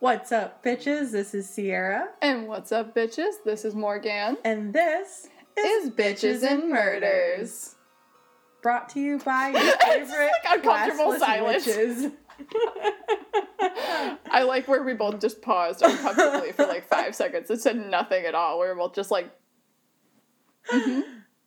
What's up, bitches? This is Sierra, And what's up, bitches? This is Morgan. and this Is Bitches and Murders. Brought to you by your favorite like uncomfortable silence. witches. I like where we both just paused uncomfortably for like five seconds and said nothing at all. We were both just like, mm-hmm.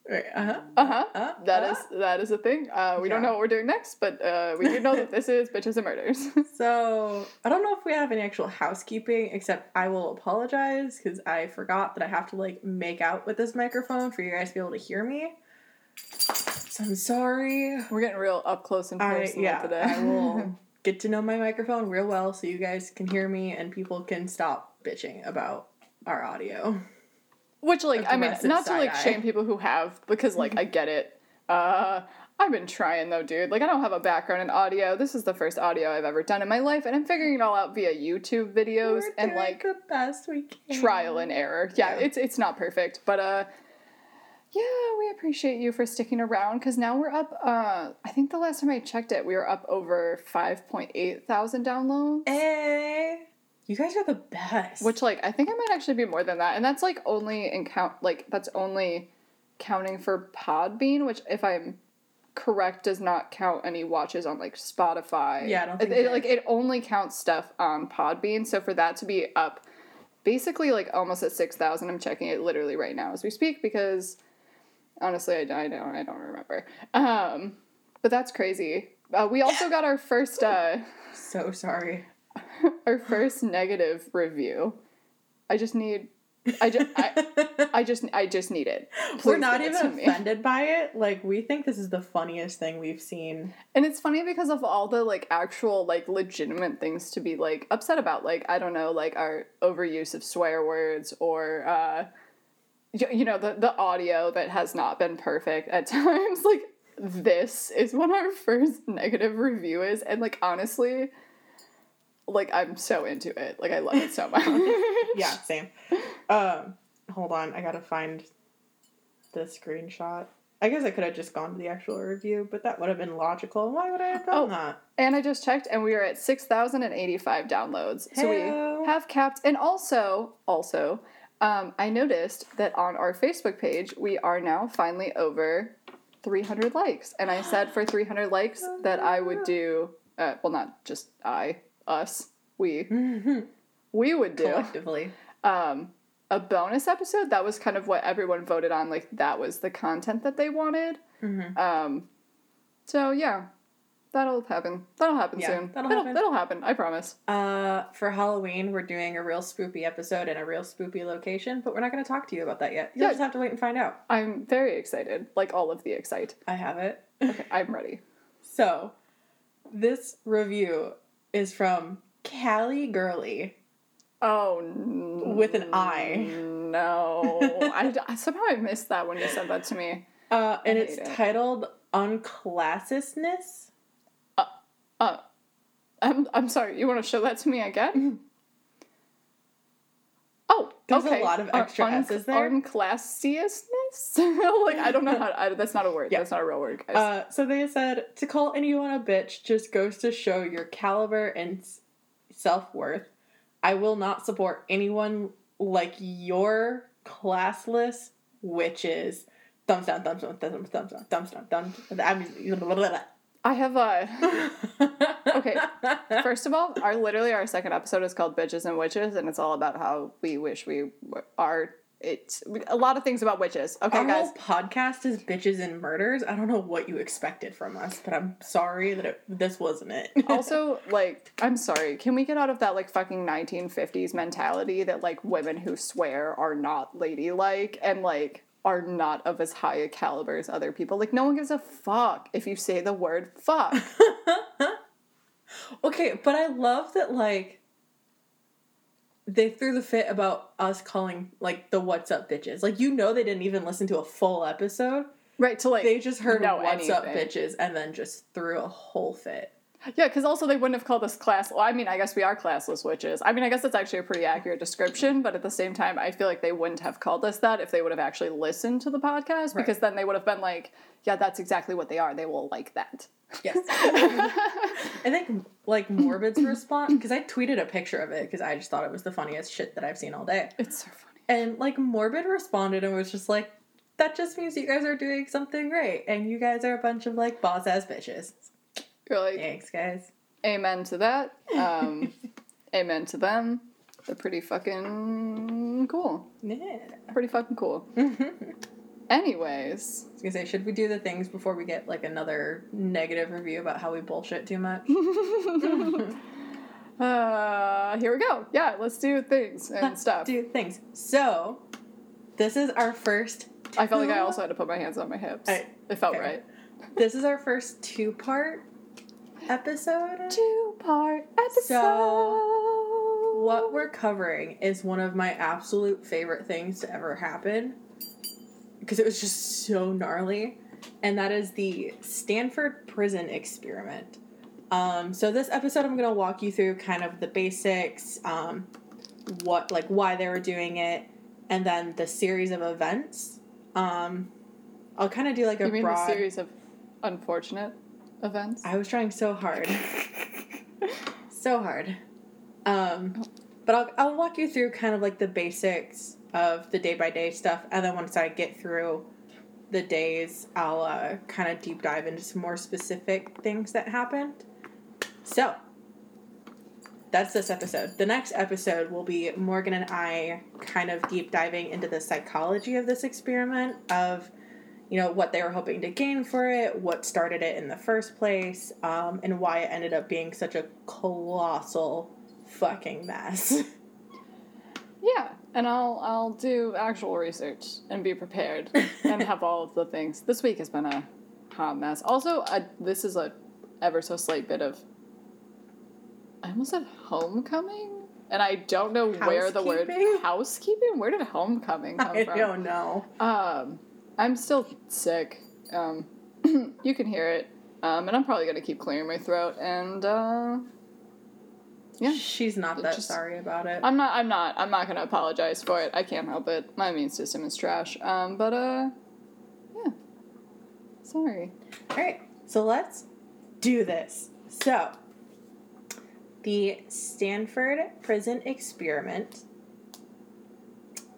Right, uh-huh. uh huh. Uh, That uh. is that is a thing. Uh, we don't know what we're doing next, but uh, we do know that this is Bitches and Murders. So I don't know if we have any actual housekeeping, except I will apologize because I forgot that I have to like make out with this microphone for you guys to be able to hear me. So I'm sorry. we're getting real up close and I personal yeah, today. I will get to know my microphone real well so you guys can hear me and people can stop bitching about our audio. Which, like, I mean, not to like shame people who have, because like I get it. Uh, I've been trying though, dude. Like, I don't have a background in audio. This is the first audio I've ever done in my life, and I'm figuring it all out via YouTube videos We're and like the best we can. trial and error. Yeah, Yeah. it's it's not perfect, but uh, yeah, we appreciate you for sticking around because now we're up. Uh, I think the last time I checked it, we were up over five point eight thousand downloads. Hey, you guys are the best. Which like I think I might actually be more than that, and that's like only in count like that's only counting for Podbean, which if I'm correct does not count any watches on like Spotify. Yeah, I don't think it, that- like it only counts stuff on Podbean. So for that to be up, basically like almost at six thousand, I'm checking it literally right now as we speak because honestly I, I don't I don't remember. Um, but that's crazy. Uh, we also got our first. Uh, so sorry. our first negative review. I just need I just I, I just I just need it. We're not even me. offended by it. Like we think this is the funniest thing we've seen. And it's funny because of all the like actual like legitimate things to be like upset about like I don't know like our overuse of swear words or uh you, you know the the audio that has not been perfect at times like this is what our first negative review is and like honestly like I'm so into it. Like I love it so much. Yeah, same. Um, hold on, I gotta find the screenshot. I guess I could have just gone to the actual review, but that would have been logical. Why would I have done Oh. that? And I just checked, and we are at six thousand and eighty-five downloads. So we have capped. And also, also, um, I noticed that on our Facebook page, we are now finally over three hundred likes. And I said for three hundred likes that I would do. Uh, well, not just I, us, we, we would do Collectively. um, a bonus episode. That was kind of what everyone voted on. Like that was the content that they wanted. Mhm. Um, so yeah, that'll happen. That'll happen Yeah, soon. that'll it'll, happen. That'll happen. I promise. Uh, for Halloween, we're doing a real spoopy episode in a real spoopy location, but we're not going to talk to you about that yet. You'll Yeah. just have to wait and find out. I'm very excited. Like all of the excite. I have it. Okay, I'm ready. So, this review is from Callie Gurley. Oh, n- With an I. No, I, I- somehow I missed that when you said that to me. Uh, and it's it. titled Unclassisness. Uh, I'm I'm sorry. You want to show that to me again? There's a lot of extra un- S's there. Unclassiousness? like I don't know how. I, that's not a word. Yeah. That's not a real word, guys. Uh, so they said to call anyone a bitch just goes to show your caliber and self worth. I will not support anyone like your classless witches. Thumbs down, thumbs down, thumbs down, thumbs down, thumbs down, thumbs down. I mean, I have uh, a. Okay, First of all, our literally our second episode is called "Bitches and Witches," and it's all about how we wish we are. It's a lot of things about witches. Okay, Our guys. whole podcast is bitches and murders. I don't know what you expected from us, but I'm sorry that it, this wasn't it. also, like, I'm sorry. Can we get out of that like fucking 1950s mentality that like women who swear are not ladylike and like are not of as high a caliber as other people? Like, no one gives a fuck if you say the word fuck. okay, but I love that like they threw the fit about us calling like the what's up bitches. Like you know they didn't even listen to a full episode. right? To like They just heard what's up bitches and then just threw a whole fit. Yeah, because also they wouldn't have called us class. Well, I mean, I guess we are classless witches. I mean, I guess that's actually a pretty accurate description, but at the same time, I feel like they wouldn't have called us that if they would have actually listened to the podcast, because then they would have been like, yeah, that's exactly what they are. They will like that. Yes. I think like Morbid's response because I tweeted a picture of it because I just thought it was the funniest shit that I've seen all day. It's so funny. And like Morbid responded and was just like, "That just means you guys are doing something great, and you guys are a bunch of like boss ass bitches." You're like, Thanks, guys. amen to that. Um, amen to them. They're pretty fucking cool. Yeah. Pretty fucking cool. Anyways, I was gonna say, should we do the things before we get like another negative review about how we bullshit too much? uh, here we go. Yeah, let's do things and stuff. do things. So, this is our first. I felt like I also had to put my hands on my hips. I- it felt okay. right. This is our first two-part episode. Two part episode. So, What we're covering is one of my absolute favorite things to ever happen because it was just so gnarly, and that is the Stanford prison experiment. Um, so this episode, I'm gonna walk you through kind of the basics, um, what like why they were doing it, and then the series of events. Um, I'll kind of do like a You mean broad. the series of unfortunate events? I was trying so hard. so hard. Um, but I'll, I'll walk you through kind of like the basics of the day by day stuff. And then once I get through the days, I'll uh, kind of deep dive into some more specific things that happened. So, that's this episode. The next episode will be Morgan and I kind of deep diving into the psychology of this experiment, of you know what they were hoping to gain for it, what started it in the first place, um, and why it ended up being such a colossal fucking mess. Yeah, and I'll I'll do actual research and be prepared and have all of the things. This week has been a hot mess. Also, I, this is a ever so slight bit of. I almost said homecoming, and I don't know where the word Housekeeping? Where did homecoming come I from? don't know. Um, I'm still sick. Um, you can hear it. Um, and I'm probably gonna keep clearing my throat. And uh, yeah, She's not that Just- sorry about it. I'm not. I'm not. I'm not gonna apologize for it. I can't help it. My immune system is trash. Um, but uh, yeah. Sorry. All right, so let's do this. So, the Stanford prison experiment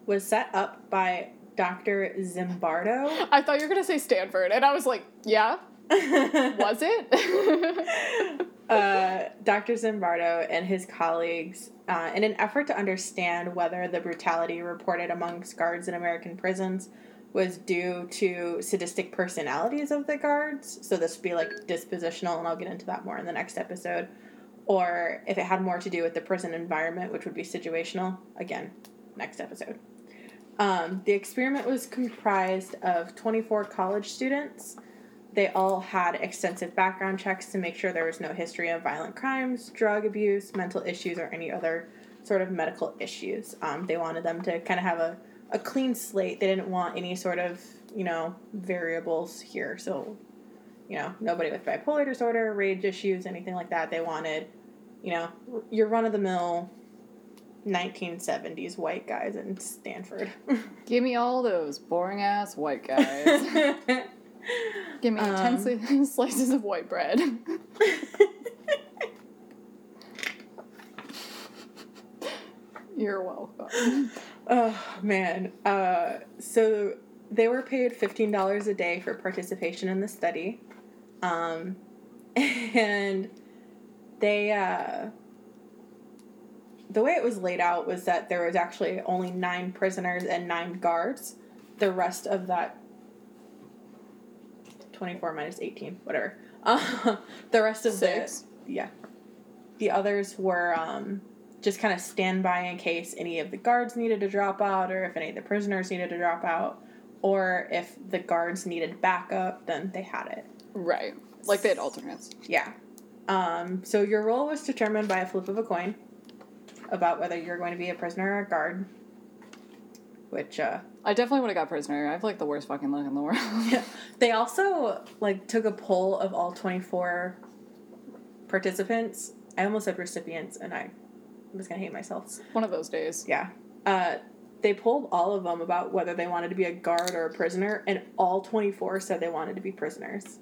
was set up by Dr. Zimbardo. I thought you were gonna say Stanford, and I was like, yeah. Was it? uh, Dr. Zimbardo and his colleagues, uh, in an effort to understand whether the brutality reported amongst guards in American prisons was due to sadistic personalities of the guards. So this would be like dispositional, and I'll get into that more in the next episode. Or if it had more to do with the prison environment, which would be situational. Again, next episode. Um, the experiment was comprised of 24 college students. They all had extensive background checks to make sure there was no history of violent crimes, drug abuse, mental issues, or any other sort of medical issues. Um, they wanted them to kind of have a, a clean slate. They didn't want any sort of, you know, variables here. So, you know, nobody with bipolar disorder, rage issues, anything like that. They wanted, you know, your run of the mill 1970s white guys in Stanford. Give me all those boring ass white guys. Give me Um, ten sli- slices of white bread. You're welcome. Oh man. Uh, so they were paid fifteen dollars a day for participation in the study, um, and they uh, the way it was laid out was that there was actually only nine prisoners and nine guards. The rest of that twenty four minus eighteen, whatever. Uh, the rest of Six. the yeah, the others were um, just kind of stand by in case any of the guards needed to drop out or if any of the prisoners needed to drop out or if the guards needed backup then they had it Right. Like they had alternates. yeah um, so your role was determined by a flip of a coin about whether you're going to be a prisoner or a guard which uh, I definitely would have got prisoner. I have like the worst fucking luck in the world. yeah. they also like took a poll of all 24 participants. I almost said recipients, and I was gonna hate myself. One of those days. Yeah. Uh, they pulled all of them about whether they wanted to be a guard or a prisoner, and all 24 said they wanted to be prisoners.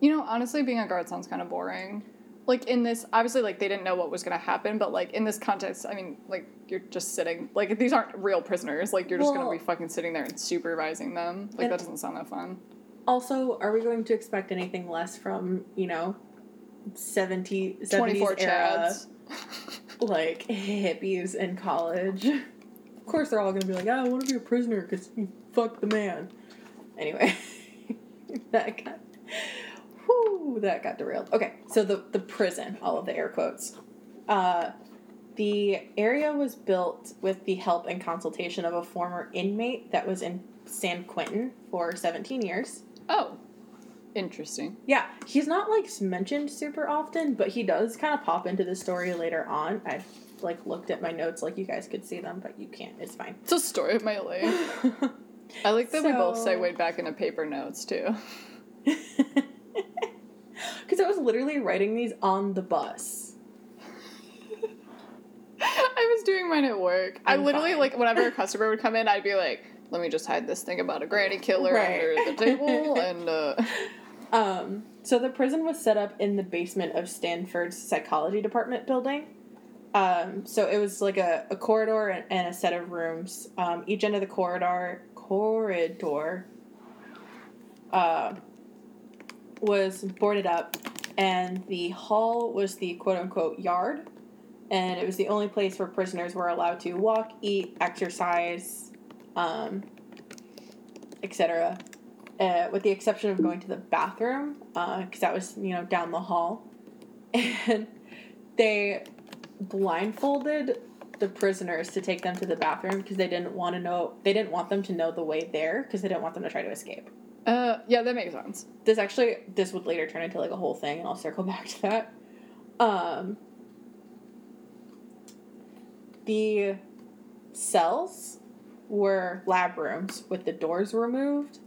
You know, honestly, being a guard sounds kind of boring. Like in this, obviously, like they didn't know what was gonna happen, but like in this context, I mean, like you're just sitting. Like these aren't real prisoners. Like you're just Well- gonna be fucking sitting there and supervising them. Like that doesn't sound that fun. Also, are we going to expect anything less from, you know, 70, 70s 24 era, chads. like hippies in college? Of course, they're all going to be like, "Oh, I want to be a prisoner because fuck the man. Anyway, that got, that got derailed. Okay, so the, the prison, all of the air quotes. Uh, the area was built with the help and consultation of a former inmate that was in San Quentin for 17 years. Oh, interesting. Yeah, he's not like mentioned super often, but he does kind of pop into the story later on. I've like looked at my notes like you guys could see them, but you can't. It's fine. It's a story of my life. I like that we both So- segued back into paper notes too. I was literally writing these on the bus. I was doing mine at work. i I'm literally fine. like whenever a customer would come in, I'd be like, "Let me just hide this thing about a granny killer Right. under the table," and uh, Um, so the prison was set up in the basement of Stanford's psychology department building. Um, so it was like a, a corridor and, and a set of rooms. Um, each end of the corridor corridor uh, was boarded up, and the hall was the quote unquote yard, and it was the only place where prisoners were allowed to walk, eat, exercise, um, etc uh, with the exception of going to the bathroom, because that was you know down the hall, and they blindfolded the prisoners to take them to the bathroom because they didn't want to know they didn't want them to know the way there because they didn't want them to try to escape. Uh, yeah, that makes sense. This actually this would later turn into like a whole thing, and I'll circle back to that. Um, the cells were lab rooms with the doors removed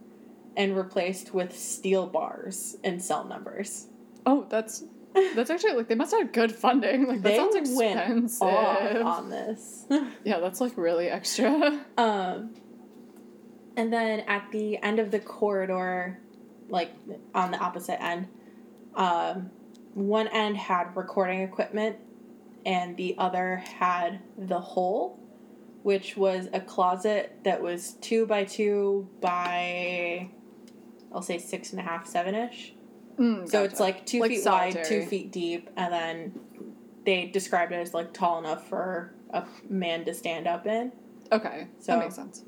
and replaced with steel bars and cell numbers. Oh, that's that's actually like they must have good funding. Like that they sounds went expensive. off on this. Yeah, that's like really extra. um, and then at the end of the corridor, like on the opposite end, um, one end had recording equipment, and the other had the hole, which was a closet that was two by two by, I'll say six and a half, seven ish. Mm, So it's like two Like feet wide, two feet deep, and then they described it as like tall enough for a man to stand up in. okay, So- that makes sense.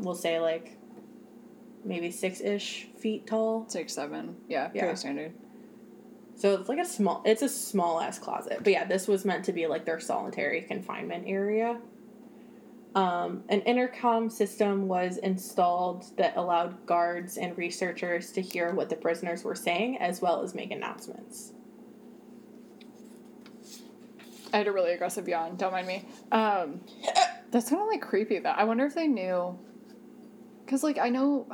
We'll say like maybe six ish feet tall. Six, seven, yeah, Yeah. pretty standard. So it's like a small, it's a small ass closet. But yeah, this was meant to be like their solitary confinement area. Um, an intercom system was installed that allowed guards and researchers to hear what the prisoners were saying as well as make announcements. I had a really aggressive yawn. Don't mind me. Um, that's kind of like creepy though. I wonder if they knew, because like I know,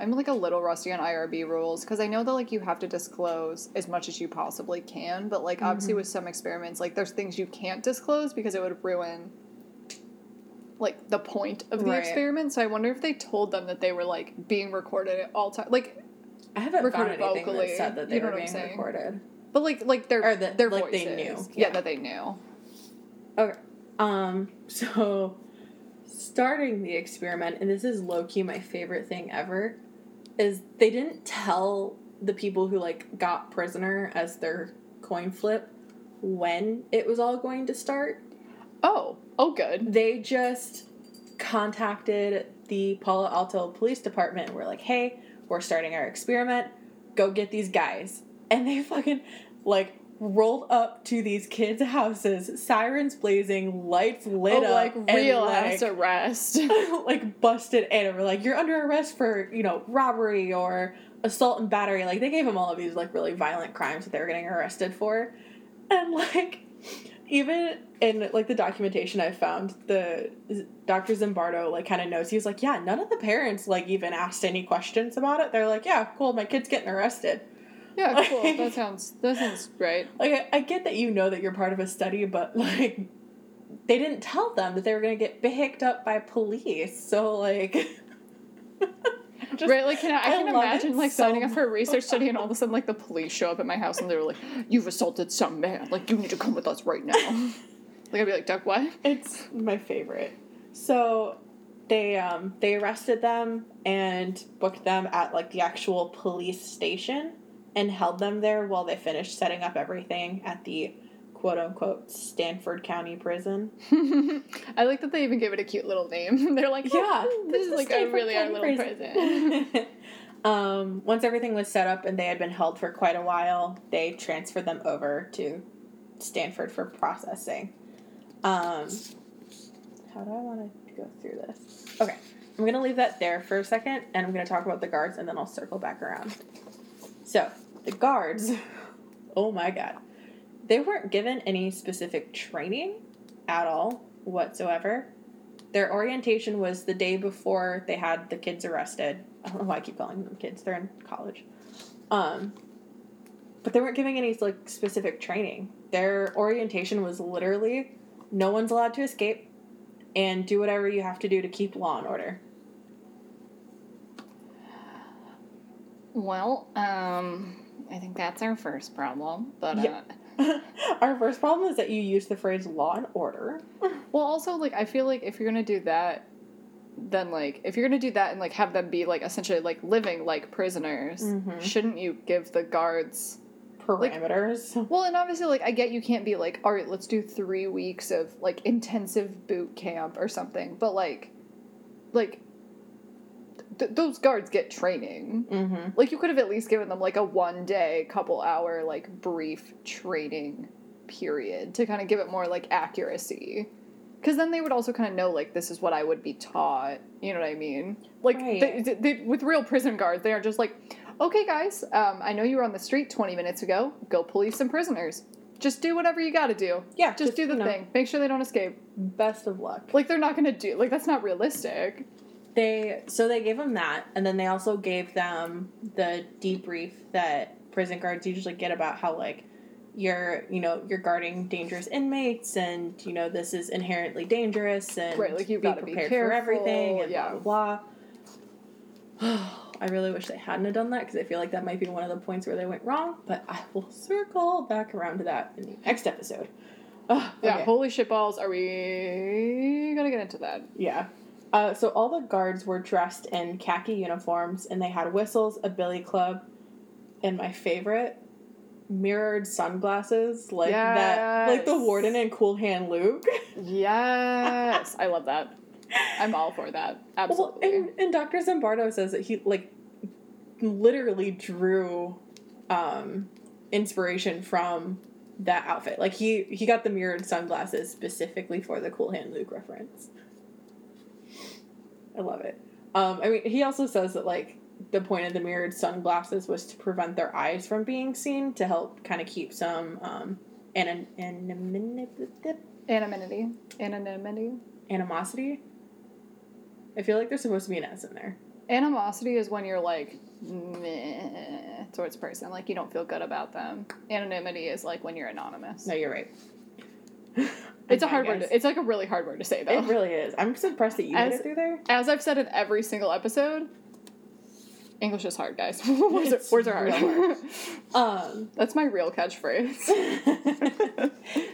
I'm like a little rusty on IRB rules because I know that like you have to disclose as much as you possibly can, but like obviously with some experiments, like there's things you can't disclose because it would ruin like the point of the Right. experiment. So I wonder if they told them that they were like being recorded at all time, like I haven't Recorded found anything vocally, that said that they you know were being recorded. but like like their Or that- their like voices. they knew, Yeah, yeah. that they knew. Okay. Um, so starting the experiment, and this is low key my favorite thing ever, is they didn't tell the people who like got prisoner as their coin flip when it was all going to start. Oh, oh, good. They just contacted the Palo Alto Police Department and were like, hey, we're starting our experiment. Go get these guys. And they fucking like rolled up to these kids' houses, sirens blazing, lights lit oh, up, like and, real like, ass arrest. like busted in and were like, You're under arrest for, you know, robbery or assault and battery. Like they gave them all of these like really violent crimes that they were getting arrested for. And like even in like the documentation I found, the Dr. Zimbardo like kind of knows. He was like, Yeah, none of the parents like even asked any questions about it. They're like, Yeah, cool, my kid's getting arrested. Yeah, cool. that sounds that sounds great. Like I, I get that you know that you're part of a study, but like they didn't tell them that they were gonna get picked up by police. So like just- right, like can I, I can imagine like so signing up for a research study and all of a sudden like the police show up at my house and they're like, You've assaulted some man, like you need to come with us right now. like I'd be like, Duck, what? It's my favorite. So they um they arrested them and booked them at like the actual police station and held them there while they finished setting up everything at the quote unquote Stanford County prison. I like that they even gave it a cute little name. They're like, Yeah, this is like a really our County little prison. um, once everything was set up and they had been held for quite a while, they transferred them over to Stanford for processing. Um, how do I want to go through this? Okay, I'm gonna leave that there for a second, and I'm gonna talk about the guards, and then I'll circle back around. So the guards, oh my god, they weren't given any specific training at all whatsoever. Their orientation was the day before they had the kids arrested. I don't know why I keep calling them kids. They're in college. Um, but they weren't giving any like specific training. Their orientation was literally no one's allowed to escape and do whatever you have to do to keep law and order. Well, um, I think that's our first problem. But Yeah. uh, Our first problem is that you use the phrase law and order. well, also like I feel like if you're gonna do that, then like if you're gonna do that and like have them be like essentially like living like prisoners, Mhm. shouldn't you give the guards? Parameters. Well, and obviously like I get you can't be like, all right, let's do three weeks of like intensive boot camp or something, but like, like. Th- those guards get training. mm-hmm. Like you could have at least given them like a one day, couple hour, like brief training period to kind of give it more like accuracy. Because then they would also kind of know like this is what I would be taught. You know what I mean? Like Right. they, they, with real prison guards, they aren't just like, okay guys, um, I know you were on the street twenty minutes ago. Go police some prisoners. Just do whatever you got to do. Yeah, Just, do the you know, thing. Make sure they don't escape. Best of luck. Like they're not gonna do. Like that's not realistic. They so they gave them that, and then they also gave them the debrief that prison guards usually get about how like you're you know you're guarding dangerous inmates, and you know this is inherently dangerous, and Right, like, you've gotta be prepared for everything, and yeah. blah blah. blah. I really wish they hadn't have done that because I feel like that might be one of the points where they went wrong. But I will circle back around to that in the next episode. Ugh, Yeah. okay. Holy shit balls. Are we gonna get into that? Yeah. Uh, so all the guards were dressed in khaki uniforms and they had whistles, a billy club, and my favorite, mirrored sunglasses like that, like the warden in Cool Hand Luke. Yes, I love that. I'm all for that. well, Absolutely. and, and Dr. Zimbardo says that he like literally drew um, inspiration from that outfit. Like he he got the mirrored sunglasses specifically for the Cool Hand Luke reference. I love it. Um, I mean, he also says that like the point of the mirrored sunglasses was to prevent their eyes from being seen to help kind of keep some um, anonymity, Anonymity. Anonymity. animosity. I feel like there's supposed to be an S in there. Animosity is when you're like meh towards a person, like you don't feel good about them. Anonymity is like when you're anonymous. No, you're right. it's a hard word. To, it's like a really hard word to say though. It really is. I'm just impressed that you As- made it through there. As I've said in every single episode, English is hard, guys. words, are, words are hard. real Um, That's my real catchphrase.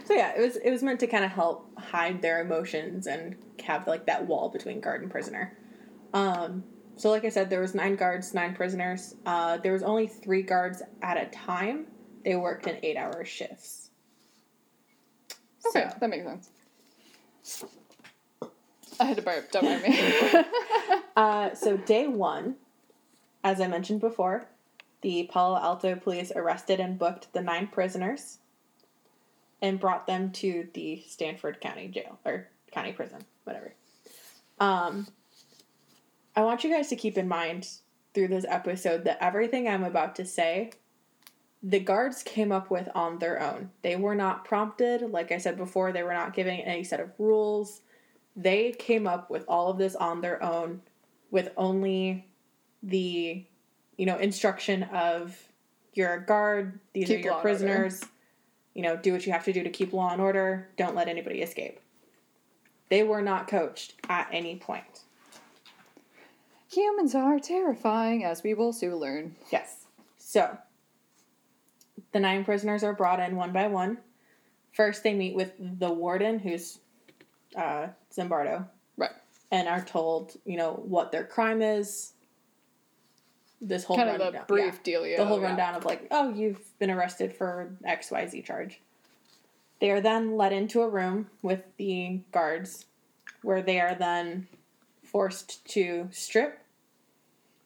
so yeah, it was it was meant to kind of help hide their emotions and have like that wall between guard and prisoner. Um, so like I said, there was nine guards, nine prisoners. Uh, there was only three guards at a time. They worked in eight hour shifts. Okay, So- that makes sense. I had to burp. Don't mind me. Uh, so day one, as I mentioned before, the Palo Alto police arrested and booked the nine prisoners and brought them to the Stanford County Jail or county prison, whatever. Um, I want you guys to keep in mind through this episode that everything I'm about to say, the guards came up with on their own. They were not prompted. Like I said before, they were not given any set of rules. They came up with all of this on their own with only the you know instruction of you're a guard. These Keep are your law and order. prisoners. You know, do what you have to do to keep law and order. Don't let anybody escape. They were not coached at any point. Humans are terrifying, as we will soon learn. Yes. So, the nine prisoners are brought in one by one. First, they meet with the warden, who's uh, Zimbardo, Right. and are told, you know, what their crime is. This whole Kind of rundown, the brief yeah. dealio. the whole yeah. rundown of like, oh, you've been arrested for X Y Z charge. They are then led into a room with the guards, where they are then forced to strip.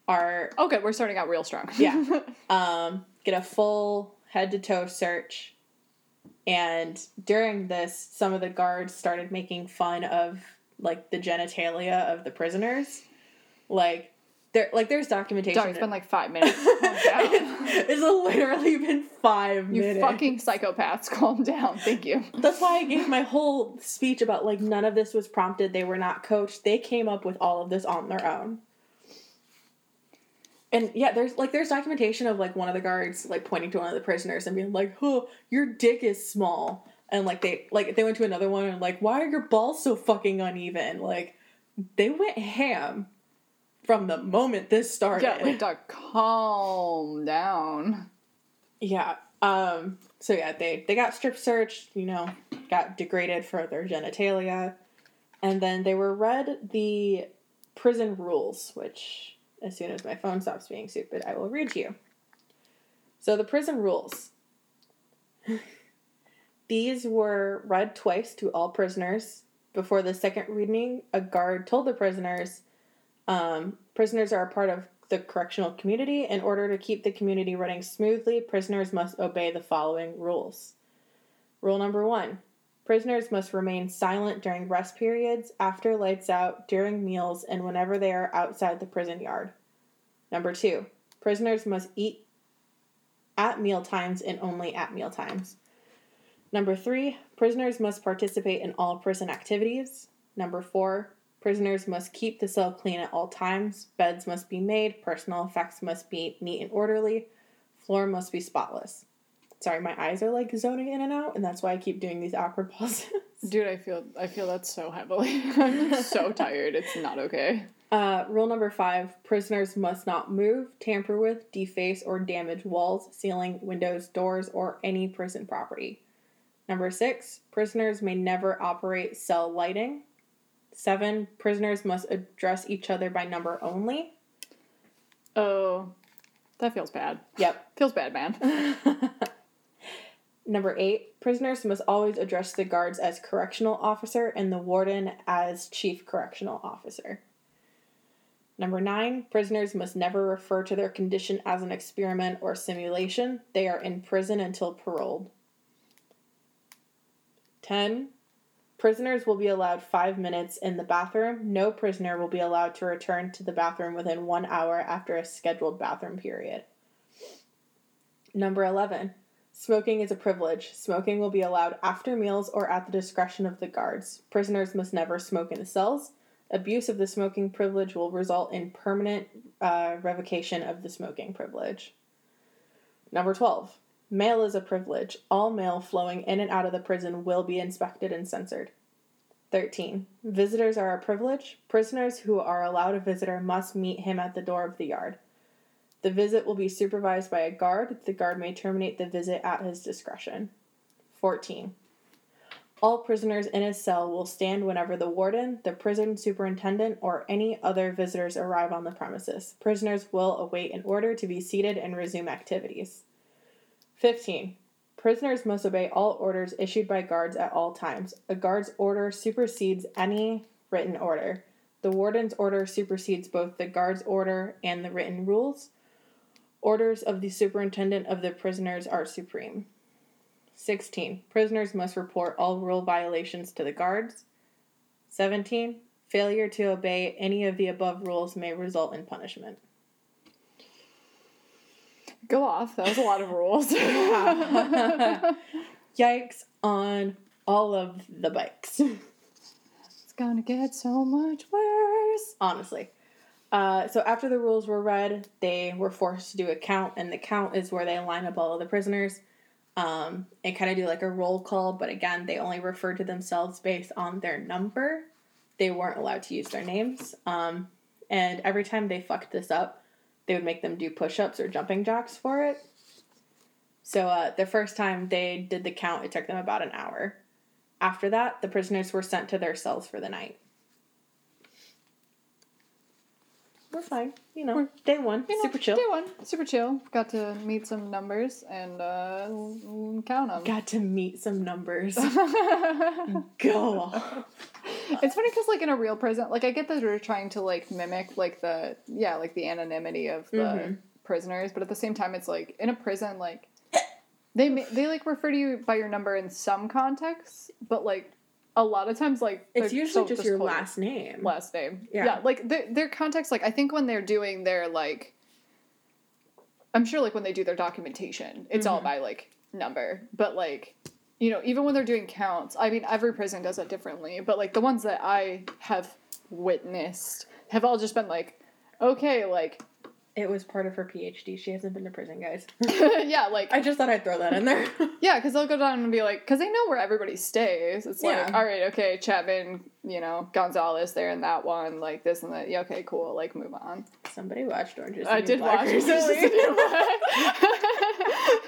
Are Okay, we're starting out real strong. Yeah. um, get a full head to toe search. And during this, some of the guards started making fun of like the genitalia of the prisoners. Like there like there's documentation. Dog, it's been like five minutes. Calm down. it's literally been five You minutes. fucking psychopaths, calm down. Thank you. That's why I gave my whole speech about like none of this was prompted. They were not coached. They came up with all of this on their own. And yeah, there's like there's documentation of like one of the guards like pointing to one of the prisoners and being like, "Oh, your dick is small." And like they like they went to another one and like, "Why are your balls so fucking uneven?" Like they went ham from the moment this started. Yeah, like, dog, calm down. Yeah. Um. So yeah, they they got strip searched. You know, got degraded for their genitalia, and then they were read the prison rules, which as soon as my phone stops being stupid, I will read to you. So the prison rules. These were read twice to all prisoners. Before the second reading, a guard told the prisoners, um, prisoners are a part of the correctional community. In order to keep the community running smoothly, prisoners must obey the following rules. Rule number one prisoners must remain silent during rest periods, after lights out, during meals, and whenever they are outside the prison yard. Number two prisoners must eat at meal times and only at meal times. Number three, prisoners must participate in all prison activities. Number four, prisoners must keep the cell clean at all times. Beds must be made. Personal effects must be neat and orderly. Floor must be spotless. Sorry, my eyes are like zoning in and out, and that's why I keep doing these awkward pauses. Dude, I feel I feel that so heavily. I'm so tired. It's not okay. Uh, rule number five prisoners must not move, tamper with, deface, or damage walls, ceiling, windows, doors, or any prison property. Number six, prisoners may never operate cell lighting. Seven, prisoners must address each other by number only. Oh, that feels bad. Yep. Feels bad, man. Number eight, prisoners must always address the guards as correctional officer and the warden as chief correctional officer. Number nine, prisoners must never refer to their condition as an experiment or simulation. They are in prison until paroled. 10. Prisoners will be allowed five minutes in the bathroom. No prisoner will be allowed to return to the bathroom within one hour after a scheduled bathroom period. Number 11. Smoking is a privilege. Smoking will be allowed after meals or at the discretion of the guards. Prisoners must never smoke in the cells. Abuse of the smoking privilege will result in permanent uh, revocation of the smoking privilege. Number 12. Mail is a privilege. All mail flowing in and out of the prison will be inspected and censored. 13. Visitors are a privilege. Prisoners who are allowed a visitor must meet him at the door of the yard. The visit will be supervised by a guard. The guard may terminate the visit at his discretion. 14. All prisoners in a cell will stand whenever the warden, the prison superintendent, or any other visitors arrive on the premises. Prisoners will await an order to be seated and resume activities. 15. Prisoners must obey all orders issued by guards at all times. A guard's order supersedes any written order. The warden's order supersedes both the guard's order and the written rules. Orders of the superintendent of the prisoners are supreme. 16. Prisoners must report all rule violations to the guards. 17. Failure to obey any of the above rules may result in punishment. Go off. That was a lot of rules. Yikes on all of the bikes. it's gonna get so much worse. Honestly. Uh, so after the rules were read, they were forced to do a count, and the count is where they line up all of the prisoners um, and kind of do like a roll call. But again, they only refer to themselves based on their number. They weren't allowed to use their names. Um, and every time they fucked this up, they would make them do push ups or jumping jacks for it. So uh, the first time they did the count, it took them about an hour. After that, the prisoners were sent to their cells for the night. We're fine, you know. We're- day one, You know, super chill. Day one, super chill. Got to meet some numbers and uh, count them. Got to meet some numbers. Go it's funny because like in a real prison like i get that they're trying to like mimic like the yeah like the anonymity of the Mhm. prisoners but at the same time it's like in a prison like they they like refer to you by your number in some contexts but like a lot of times like It's usually so just your last name. last name Yeah. yeah, like their, their context like i think when they're doing their like i'm sure like when they do their documentation it's all Mhm. by like number but like you know even when they're doing counts i mean every prison does it differently but like the ones that i have witnessed have all just been like okay like It was part of her PhD. She hasn't been to prison, guys. yeah like I just thought I'd throw that in there. yeah because they'll go down and be like because they know where everybody stays it's like all right okay chapman you know gonzalez they're in that one like this and that yeah okay cool like move on Somebody watched Orange is I did Black watch recently.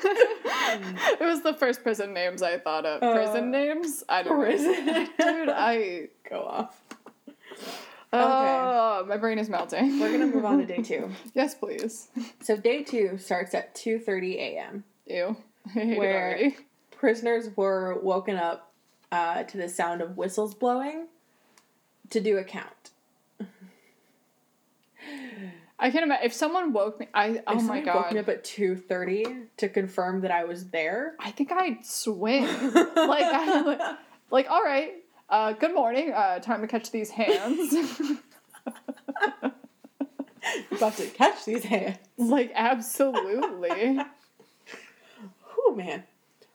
it was the first prison names I thought of. Uh, prison names? I don't Prison. know. Dude, I. Go off. Oh, my brain is melting. We're gonna move on to day two. yes, please. So day two starts at two thirty a.m. Ew. Where-. Prisoners were woken up uh, to the sound of whistles blowing to do a count. I can't imagine. If someone woke me. I. If Oh my someone woke me up at two thirty to confirm that I was there. I think I'd swim. like, I, like, like, all right. Uh, good morning. Uh, time to catch these hands. about to catch these hands. like, absolutely. Oh man.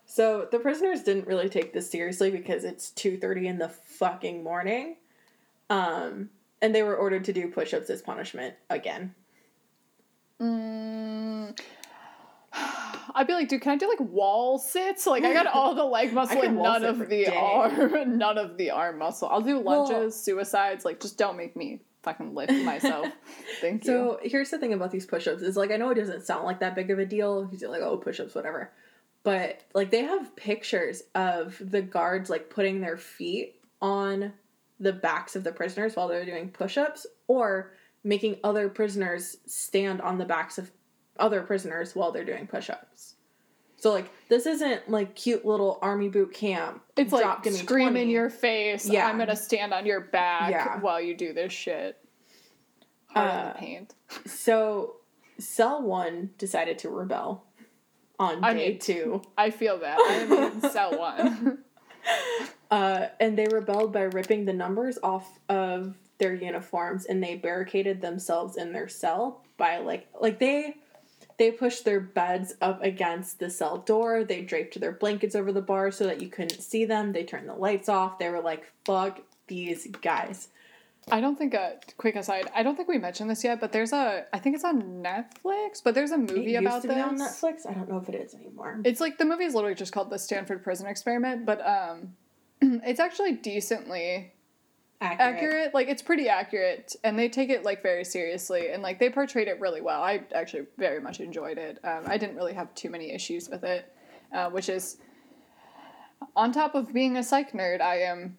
So the prisoners didn't really take this seriously because it's 2:30 in the fucking morning. Um and they were ordered to do push-ups as punishment again. Mm. I'd be like, dude, can I do like wall sits? Like, I got all the leg muscle and none of the days. arm, none of the arm muscle. I'll do Well- lunges, suicides. Like, just don't make me fucking lift myself. Thank you. So here's the thing about these push-ups is like I know it doesn't sound like that big of a deal because you're like oh push-ups whatever, but like they have pictures of the guards like putting their feet on the backs of the prisoners while they're doing push-ups or making other prisoners stand on the backs of other prisoners while they're doing push-ups. So like this isn't like cute little army boot camp. It's like scream 20. in your face. Yeah. I'm gonna stand on your back Yeah. while you do this shit. Hard Uh, the paint. So cell one decided to rebel on day I mean, two. I feel that. I am in cell one. Uh, and they rebelled by ripping the numbers off of their uniforms and they barricaded themselves in their cell by like like they they pushed their beds up against the cell door they draped their blankets over the bar so that you couldn't see them they turned the lights off they were like fuck these guys I don't think a quick aside. I don't think we mentioned this yet, but there's a. I think it's on Netflix, but there's a movie about to this. be on netflix i don't know if it is anymore It's like the movie is literally just called the Stanford Prison Experiment, but um, it's actually decently accurate, accurate. Like it's pretty accurate, and they take it like very seriously, and like they portrayed it really well. I actually very much enjoyed it. Um, I didn't really have too many issues with it, uh, which is on top of being a psych nerd, I am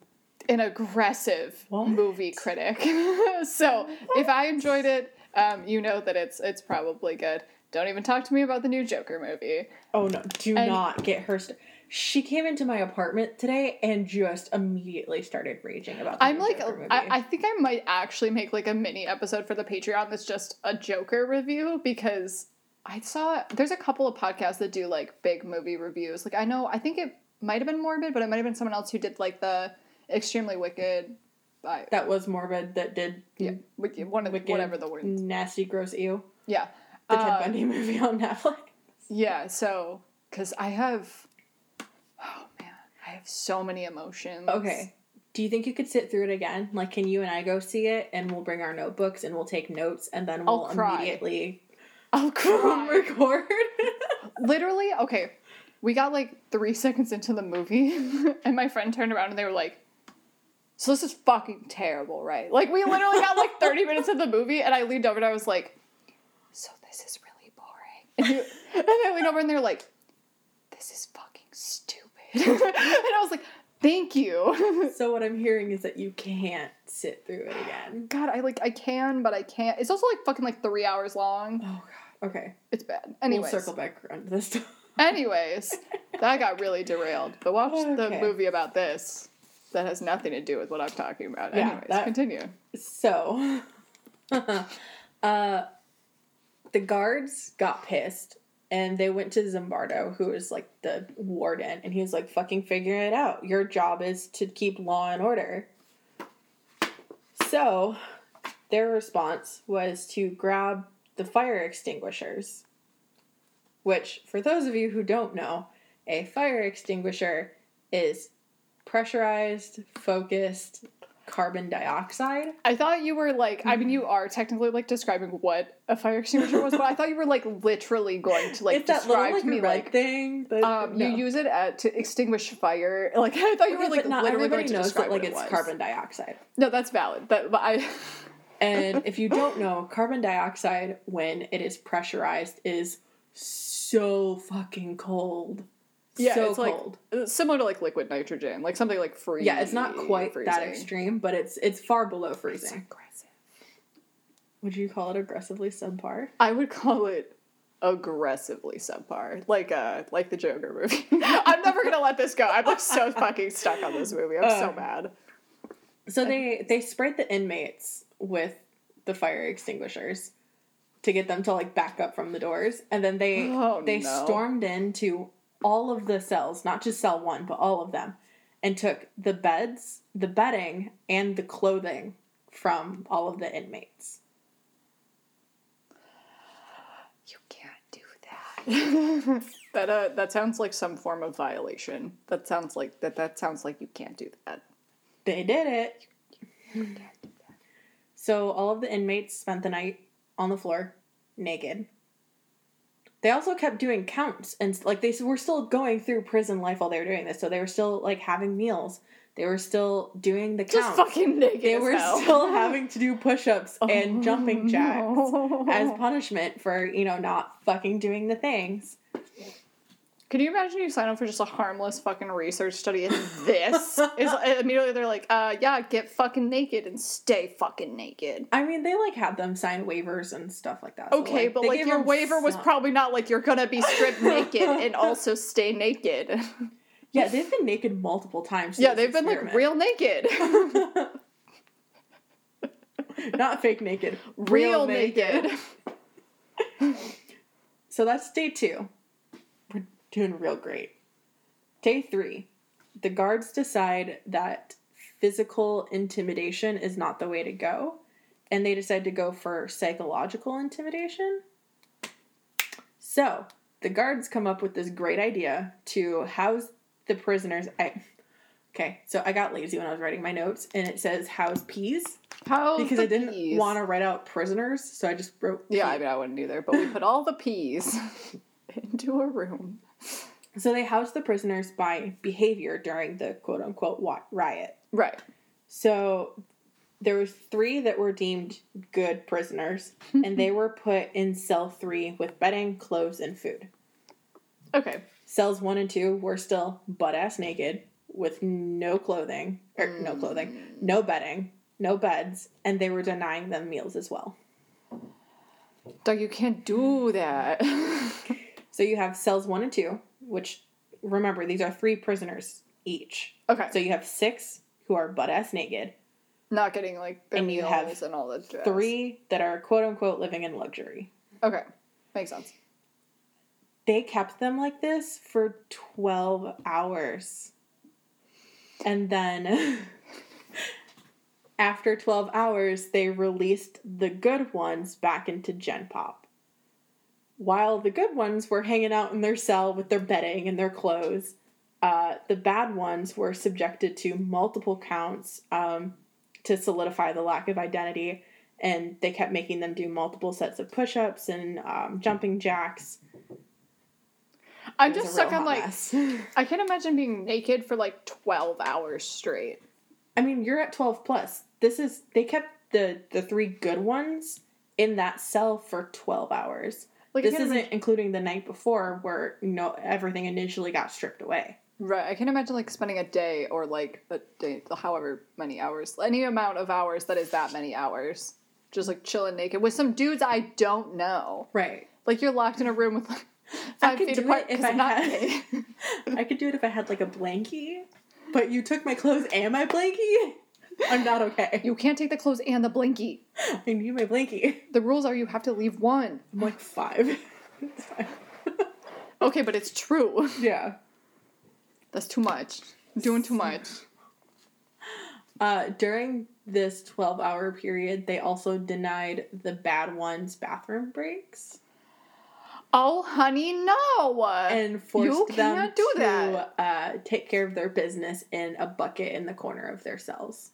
an aggressive What? movie critic. so if I enjoyed it, um, you know that it's it's probably good. Don't even talk to me about the new Joker movie. oh no do And- not get her st- she came into my apartment today and just immediately started raging about the I'm like. I, I think I might actually make like a mini episode for the Patreon that's just a Joker review because I saw there's a couple of podcasts that do like big movie reviews. Like I know, I think it might have been Morbid, but it might have been someone else who did like the Extremely Wicked. By, that was morbid that did yeah, Wicked, one of Wicked, whatever the word. nasty gross ew Yeah, the Ted Uh, Bundy movie on Netflix. yeah. So because I have, I have so many emotions. Okay, Do you think you could sit through it again? Like, can you and I go see it and we'll bring our notebooks and we'll take notes and then I'll we'll cry. immediately I'll cry. record? Literally, okay. We got like three seconds into the movie, and my friend turned around and they were like, So this is fucking terrible, right? Like, we literally got like 30 minutes of the movie, and I leaned over and I was like, So this is really boring. And, you, and they leaned over and they're like, This is fucking. and I was like, Thank you. so what I'm hearing is that you can't sit through it again. God, I like, I can, but I can't. It's also like fucking like three hours long. Oh god. Okay. It's bad. Anyways. We'll circle back around to this. Anyways, that got really derailed. But watch the movie about this that has nothing to do with what I'm talking about. Yeah, Anyways, that- continue. So, uh, the guards got pissed and they went to Zimbardo, who is like the warden, and he was like, fucking figure it out. Your job is to keep law and order. So, their response was to grab the fire extinguishers. Which, for those of you who don't know, a fire extinguisher is pressurized, focused carbon dioxide. I thought you were like, I mean, you Mm-hmm. are technically like describing what a fire extinguisher was, but I thought you were like literally going to like it's that little describe like to me like. thing. That, Um, no. you use it at, to extinguish fire. Like I thought you were like not literally going to knows describe that like it it's carbon dioxide. No, that's valid. That, but I. And if you don't know, carbon dioxide when it is pressurized is so fucking cold. Yeah, so it's like cold. it's similar to like liquid nitrogen, like something like free. yeah, it's not quite that extreme, but it's it's far below freezing. It's freezing. aggressive. Would you call it aggressively subpar? I would call it aggressively subpar, like uh, like the Joker movie. I'm never gonna let this go. I'm like so fucking stuck on this movie. I'm so Uh, mad. So they they sprayed the inmates with the fire extinguishers to get them to like back up from the doors, and then they Oh, they no. stormed into all of the cells, not just cell one, but all of them, and took the beds, the bedding, and the clothing from all of the inmates. You can't do that. that uh, that sounds like some form of violation. That sounds like that. That sounds like you can't do that. They did it. So all of the inmates spent the night on the floor, naked. They also kept doing counts and like they were still going through prison life while they were doing this. So they were still like having meals. They were still doing the Just counts. fucking naked. they were hell. still having to do push-ups oh, and Oh, jumping jacks no. as punishment for you know not fucking doing the things. Can you imagine you sign up for just a harmless fucking research study and this is immediately they're like, uh, yeah, get fucking naked and stay fucking naked. I mean, they like had them sign waivers and stuff like that. So, Okay, but they like your waiver was probably not like you're gonna be stripped naked and also stay naked. Yeah, they've been naked multiple times. yeah, they've been like real naked. Not fake naked. real naked. So that's day two. Doing real great. Day three. The guards decide that physical intimidation is not the way to go, and they decide to go for psychological intimidation. So the guards come up with this great idea to house the prisoners. I, okay, so I got lazy when I was writing my notes, and it says house peas How because I didn't want to write out prisoners, so I just wrote. Yeah, I mean I wouldn't either, but we put all the peas into a room. So they housed the prisoners by behavior during the quote unquote riot. Right. So there was three that were deemed good prisoners, and they were put in cell three with bedding, clothes, and food. Okay. Cells one and two were still butt ass naked with no clothing, or no mm. clothing, no bedding, no beds, and they were denying them meals as well. Doug, you can't do that. So you have cells one and two, which remember these are three prisoners each. okay. So you have six who are butt ass naked, not getting like their And you meals have and all that jazz. three that are quote unquote living in luxury. Okay. Makes sense. They kept them like this for 12 hours. And then after 12 hours, they released the good ones back into Gen Pop. While the good ones were hanging out in their cell with their bedding and their clothes, Uh, the bad ones were subjected to multiple counts um, to solidify the lack of identity, and they kept making them do multiple sets of push ups and um, jumping jacks. I'm just stuck on like mess. I can't imagine being naked for like 12 hours straight. I mean, you're at 12 plus. This is, they kept the, the three good ones in that cell for 12 hours. Like this isn't imagine- including the night before where, you know, everything initially got stripped away. right. I can't imagine like spending a day or like a day, however many hours, any amount of hours that is that many hours, just like chilling naked with some dudes I don't know. Right. Like you're locked in a room with like I could feet do apart it if I I'm had- I could do it if I had like a blankie, but you took my clothes and my blankie. I'm not okay. You can't take the clothes and the blankie. I need my blankie. The rules are you have to leave one. I'm like five. Okay, but it's true. yeah. That's too much. Doing too much. Uh, during this 12 hour period, they also denied the bad ones bathroom breaks Oh, honey, no. and forced you them do to that. Uh, take care of their business in a bucket in the corner of their cells.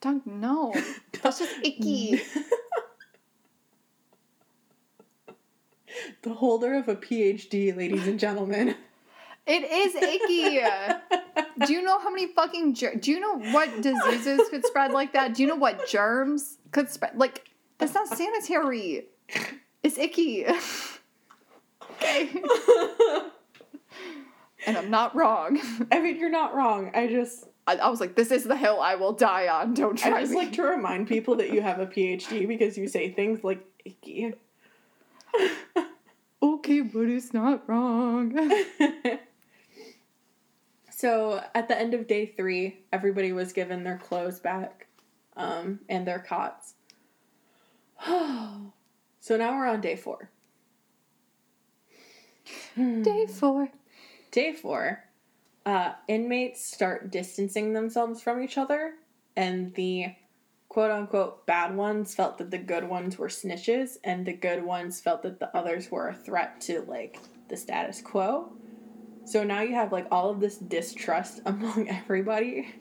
Dunk, know. That's just icky. the holder of a PhD, ladies and gentlemen. It is icky. Do you know how many fucking ger- do you know what diseases could spread like that? Do you know what germs could spread? Like that's not sanitary. It's icky. okay. And I'm not wrong. I mean, you're not wrong. I just I, I was like, this is the hill I will die on. Don't try I just me. like to remind people that you have a PhD because you say things like icky. okay, but it's not wrong. so at the end of day three, everybody was given their clothes back um, and their cots. so now we're on day four. Day four. Day four, uh, inmates start distancing themselves from each other, and the quote unquote bad ones felt that the good ones were snitches, and the good ones felt that the others were a threat to like the status quo. So now you have like all of this distrust among everybody.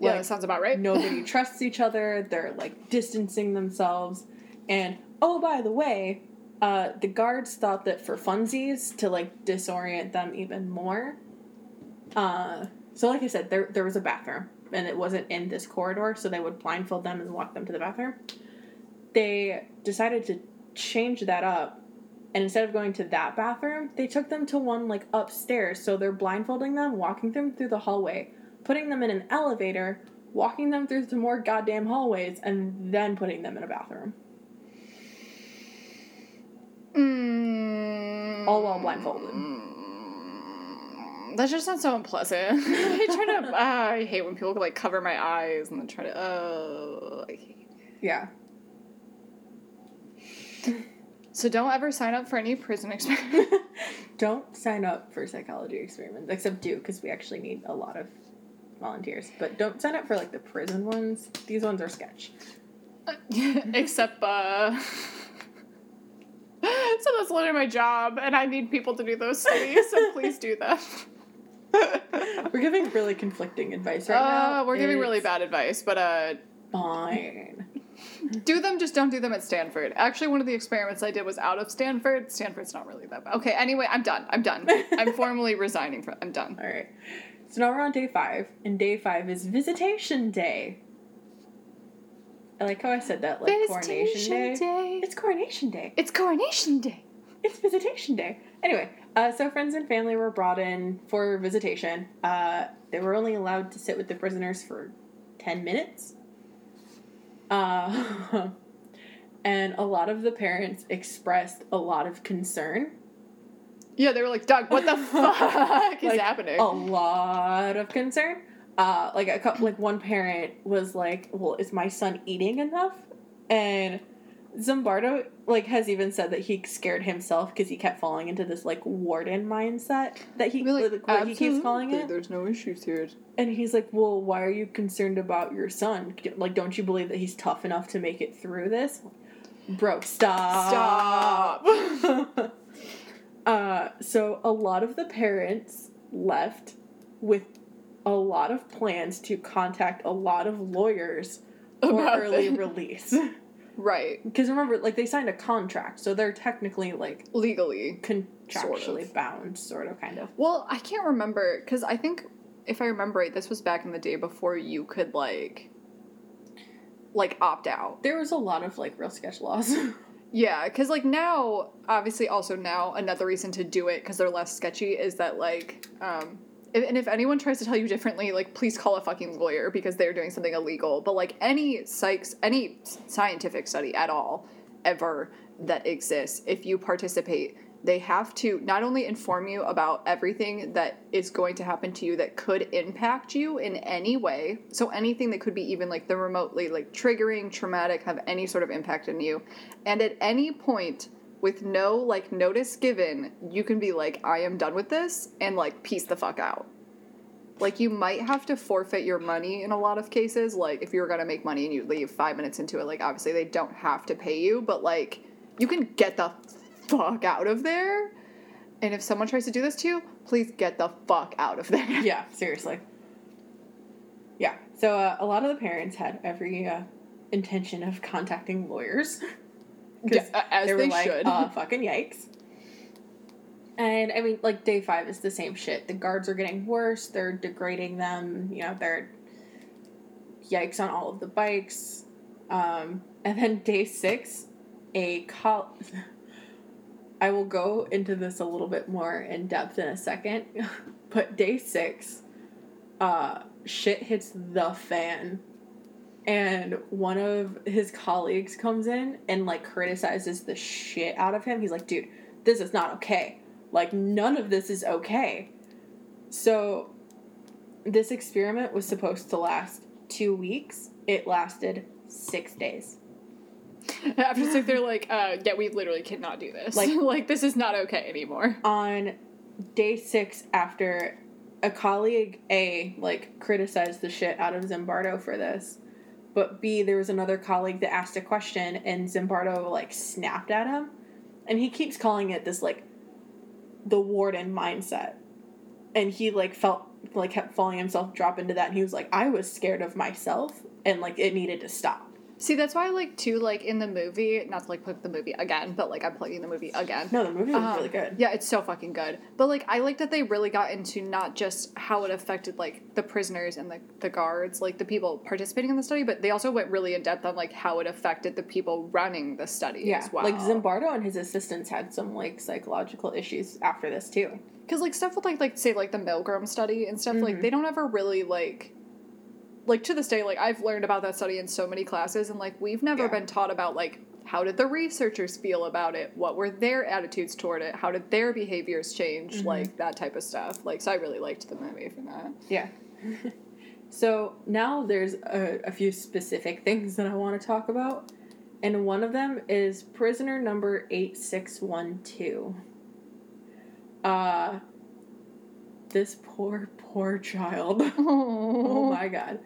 Yeah, Like, that sounds about right. nobody trusts each other. They're like distancing themselves. And oh, by the way, uh, the guards thought that for funsies to like disorient them even more. Uh, so like I said, there there was a bathroom, and it wasn't in this corridor, so they would blindfold them and walk them to the bathroom. They decided to change that up. And instead of going to that bathroom, they took them to one like upstairs. So they're blindfolding them, walking them through the hallway, putting them in an elevator, walking them through some more goddamn hallways, and then putting them in a bathroom. Mm. All while blindfolded. That just sounds so unpleasant. I try to. Uh, I hate when people like cover my eyes and then try to. Oh, I hate. Yeah. So don't ever sign up for any prison experiment. Don't sign up for psychology experiments, except do, because we actually need a lot of volunteers. But don't sign up for like the prison ones. These ones are sketch. Except, uh. so that's literally my job, and I need people to do those studies. So please do them. We're giving really conflicting advice right now. Uh, we're giving really bad advice, but uh, Fine. do them. Just don't do them at Stanford. Actually, one of the experiments I did was out of Stanford. Stanford's not really that bad. Okay. Anyway, I'm done. I'm done. I'm formally resigning from. I'm done. All right. So now we're on day five, and day five is visitation day. I like how I said that, like coronation day. day. It's coronation day. It's coronation day. It's visitation day. Anyway, uh, so friends and family were brought in for visitation. Uh, they were only allowed to sit with the prisoners for 10 minutes. Uh, and a lot of the parents expressed a lot of concern. Yeah, they were like, Doug, what the fuck is Like, happening? A lot of concern. Uh, like a like one parent was like, "Well, is my son eating enough?" And Zimbardo like has even said that he scared himself because he kept falling into this like warden mindset that he Really? like, what he keeps calling it. There's no issues here. And he's like, "Well, why are you concerned about your son? Like, don't you believe that he's tough enough to make it through this?" Bro, stop. Stop. uh, So a lot of the parents left with a lot of plans to contact a lot of lawyers for early release. Right. Because remember, like they signed a contract, so they're technically like Legally. contractually Sort of. bound, sort of, kind of. Well, I can't remember because I think if I remember right, this was back in the day before you could like like opt out. There was a lot of like real sketch laws. Yeah, because like now, obviously, also now another reason to do it because they're less sketchy is that like, um, and if anyone tries to tell you differently, like please call a fucking lawyer because they're doing something illegal. But like any psychs, any scientific study at all, ever that exists, if you participate, they have to not only inform you about everything that is going to happen to you that could impact you in any way. So anything that could be even like the remotely like triggering, traumatic, have any sort of impact on you. And at any point with no like notice given, you can be like, I am done with this and like peace the fuck out. Like you might have to forfeit your money in a lot of cases. Like if you're gonna make money and you leave five minutes into it, like obviously they don't have to pay you, but like you can get the fuck out of there. And if someone tries to do this to you, please get the fuck out of there. yeah, seriously. Yeah, so uh, a lot of the parents had every uh, intention of contacting lawyers. 'Cause Yeah, as they were like, should. Uh, fucking yikes. And I mean, like day five is the same shit. The guards are getting worse. They're degrading them. You know, they're yikes on all of the bikes. Um, and then day six, a col. I will go into this a little bit more in depth in a second, but day six, uh, shit hits the fan and one of his colleagues comes in and like criticizes the shit out of him. He's like, dude, this is not okay. Like, none of this is okay. So, this experiment was supposed to last two weeks. It lasted six days. After six, they're like, uh, yeah, we literally cannot do this. Like, Like- like this is not okay anymore. On day six, after a colleague A like criticized the shit out of Zimbardo for this, but B there was another colleague that asked a question and Zimbardo like snapped at him, and he keeps calling it this like the warden mindset, and he like felt like kept falling himself drop into that, and he was like I was scared of myself and like it needed to stop. See, that's why, I like, too, like, in the movie, not to, like, plug the movie again, but, like, I'm plugging the movie again. No, the movie was Um, really good. Yeah, it's so fucking good. But like I like that they really got into not just how it affected like the prisoners and the, the guards, like the people participating in the study, but they also went really in depth on like how it affected the people running the study Yeah, as well. like Zimbardo and his assistants had some like psychological issues after this too. Because like stuff with like like say like the Milgram study and stuff Mm-hmm. like they don't ever really like like to this day like I've learned about that study in so many classes and like we've never Yeah. been taught about like how did the researchers feel about it what were their attitudes toward it how did their behaviors change Mm-hmm. like that type of stuff like so I really liked the movie for that Yeah. so now there's a, a few specific things that I want to talk about. And one of them is prisoner number 8612. Uh, this poor, poor child. oh my god.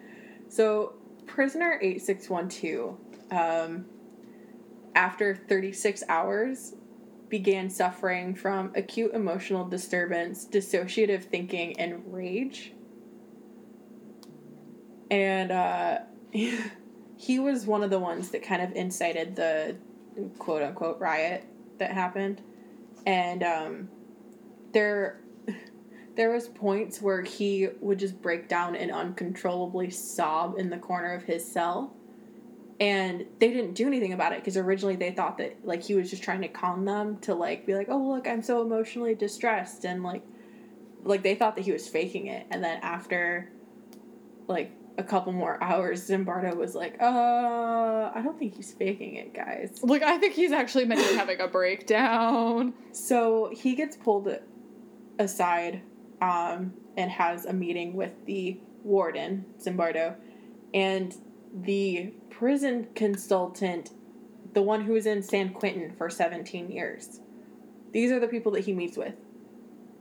So, prisoner 8612, um, after 36 hours, began suffering from acute emotional disturbance, dissociative thinking, and rage. And uh, he was one of the ones that kind of incited the quote unquote riot that happened. And um, there, there was points where he would just break down and uncontrollably sob in the corner of his cell. And they didn't do anything about it because originally they thought that like he was just trying to calm them to like be like oh look i'm so emotionally distressed and like like they thought that he was faking it. And then after like a couple more hours zimbardo was like uh i don't think he's faking it guys. Like I think he's actually meant to having a breakdown. So he gets pulled aside um, and has a meeting with the warden, Zimbardo, and the prison consultant, the one who was in San Quentin for 17 years. These are the people that he meets with.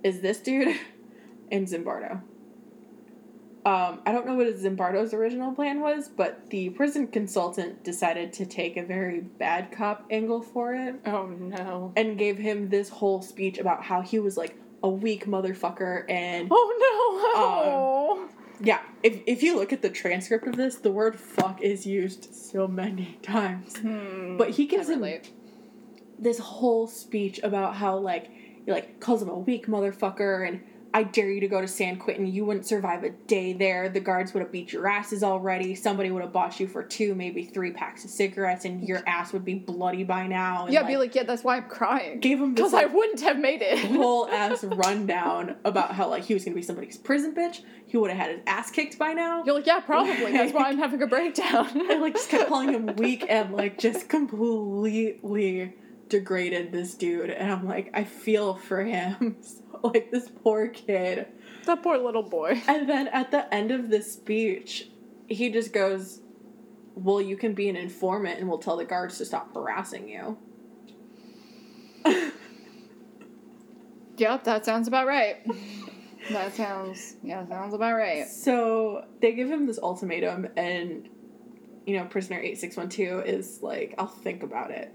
Is this dude and Zimbardo. Um, I don't know what Zimbardo's original plan was, but the prison consultant decided to take a very bad cop angle for it Oh no. and gave him this whole speech about how he was like a weak motherfucker and Oh no. yeah, if if you look at the transcript of this, the word fuck is used so many times. Hmm, But he gives him this whole speech about how like he like calls him a weak motherfucker and I dare you to go to San Quentin. You wouldn't survive a day there. The guards would have beat your asses already. Somebody would have bought you for two, maybe three packs of cigarettes, and your ass would be bloody by now. And, Yeah, be like, yeah, that's why I'm crying. gave him Because I wouldn't have made it. whole ass rundown about how like he was gonna be somebody's prison bitch. He would have had his ass kicked by now. You're like, yeah, probably. That's why I'm having a breakdown. I like just kept calling him weak and like just completely degraded this dude and i'm like i feel for him so, like this poor kid that poor little boy. and then at the end of the speech he just goes well you can be an informant and we'll tell the guards to stop harassing you Yep, that sounds about right. that sounds, yeah, sounds about right. so they give him this ultimatum and you know prisoner 8612 is like i'll think about it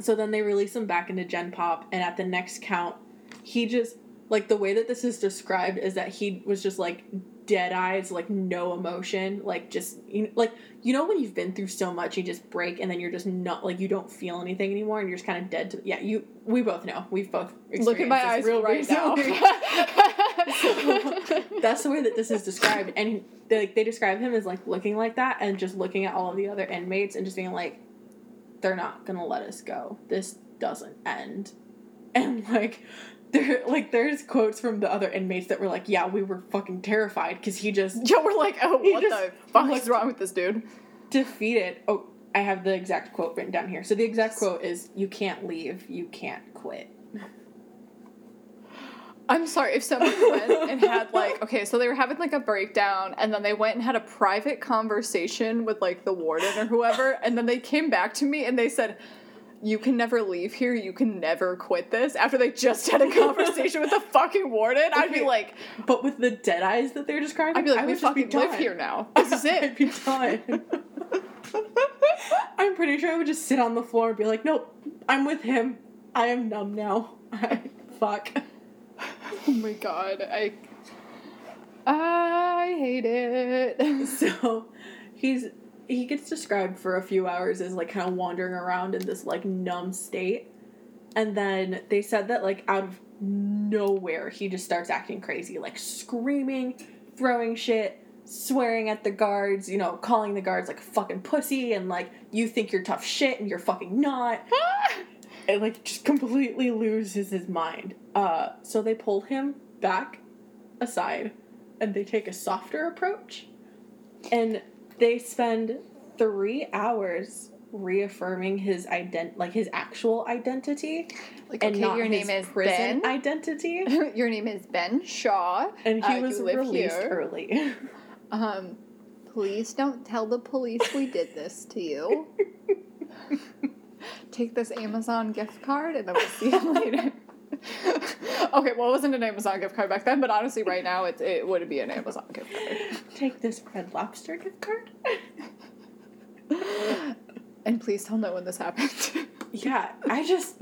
so then they release him back into gen pop and at the next count he just like the way that this is described is that he was just like dead eyes like no emotion like just you know, like you know when you've been through so much you just break and then you're just not like you don't feel anything anymore and you're just kind of dead to yeah you we both know we've both Look at my eyes real right now. recently. that's the way that this is described and they, like they describe him as like looking like that and just looking at all of the other inmates and just being like they're not gonna let us go. This doesn't end. And like there like there's quotes from the other inmates that were like yeah we were fucking terrified because he just Yo, we're like, oh, what the fuck is wrong with this dude? defeated. Oh i have the exact quote written down here. So the exact quote is you can't leave. You can't quit I'm sorry if someone went and had like okay, so they were having like a breakdown and then they went and had a private conversation with like the warden or whoever and then they came back to me and they said you can never leave here. You can never quit this. After they just had a conversation with the fucking warden, I'd be Okay. like, but with the dead eyes that they're describing I'd be like, I we would just be fucking live done. here now. This is it. I'd be done. I'm pretty sure I would just sit on the floor and be like, nope, I'm with him. I am numb now. I, Fuck. Oh my god, I, I hate it. So he's he gets described for a few hours as like kind of wandering around in this like numb state. And then they said that like out of nowhere he just starts acting crazy, like screaming, throwing shit, swearing at the guards, you know, calling the guards like fucking pussy and like you think you're tough shit and you're fucking not. and like just completely loses his mind. Uh, so they pull him back aside, and they take a softer approach, and they spend three hours reaffirming his ident like his actual identity Like, and okay, not your his name is prison Ben. identity. your name is Ben Shaw. And Uh, he you was released here. early. Um, please don't tell the police we did this to you. Take this Amazon gift card and then we'll see you later. okay, well, it wasn't an Amazon gift card back then, but honestly, right now, it, it would be an Amazon gift card. Take this Red Lobster gift card. And please tell no one this happened. Yeah, I just.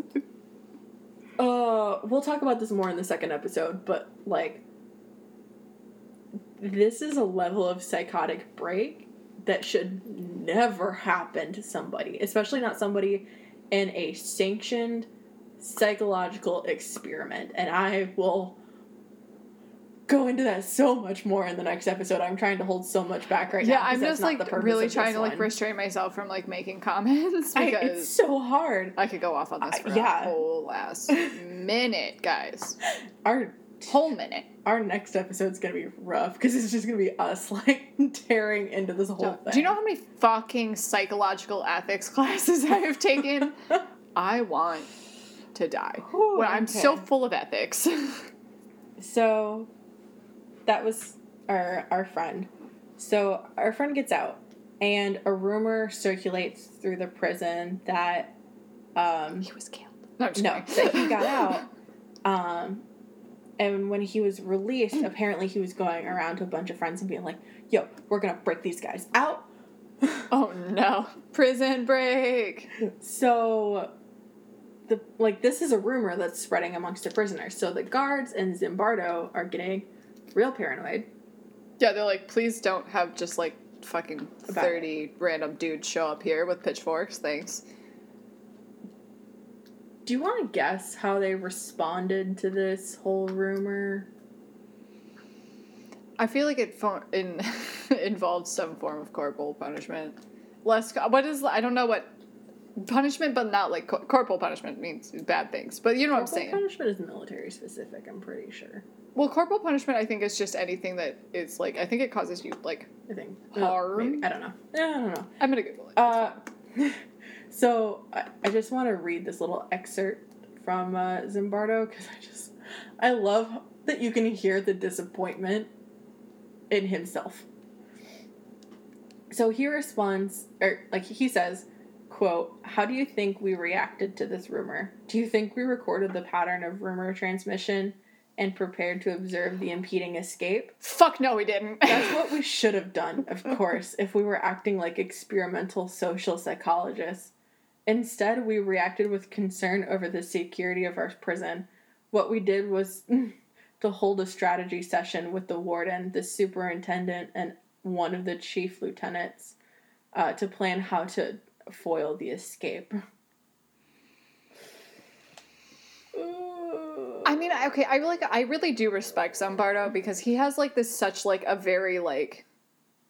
Uh, we'll talk about this more in the second episode, but like, this is a level of psychotic break that should never happen to somebody, especially not somebody in a sanctioned psychological experiment. And I will go into that so much more in the next episode. I'm trying to hold so much back right now. yeah, I'm just like really trying to like restrain myself from like making comments I- because it's so hard. I could go off on this I- for yeah. a whole last minute, guys. Our Whole minute. our next episode's gonna be rough because it's just gonna be us like tearing into this whole thing. Do you know how many fucking psychological ethics classes I have taken? I want to die. When I'm so full of ethics. So, that was our our friend. So our friend gets out, and a rumor circulates through the prison that, um, he was killed. No, no, that he got out, um, And when he was released, mm. apparently he was going around to a bunch of friends and being like, yo, we're gonna break these guys out. Oh no. Prison break. So the like this is a rumor that's spreading amongst the prisoners. So the guards and Zimbardo are getting real paranoid. Yeah, they're like, please don't have just like fucking About 30 random dudes show up here with pitchforks. Thanks. Do you want to guess how they responded to this whole rumor? I feel like it fo- in involves some form of corporal punishment. Less, what is, I don't know what punishment, but not like cor- corporal punishment means bad things. But you know what I'm saying. punishment is military specific, I'm pretty sure. Well, corporal punishment, I think, is just anything that is like, I think it causes you, like, I think. Harm? maybe. I don't know. Yeah, I don't know. I'm gonna Google it. Uh, so I, I just want to read this little excerpt from uh, Zimbardo because I just I love that you can hear the disappointment in himself. So he responds, or like he says, "quote How do you think we reacted to this rumor? Do you think we recorded the pattern of rumor transmission and prepared to observe the impeding escape?" Fuck no, we didn't. That's what we should have done, of course, if we were acting like experimental social psychologists. Instead, we reacted with concern over the security of our prison. What we did was to hold a strategy session with the warden, the superintendent, and one of the chief lieutenants uh, to plan how to foil the escape. I mean, okay, I really, I really do respect Zimbardo because he has like this such like a very like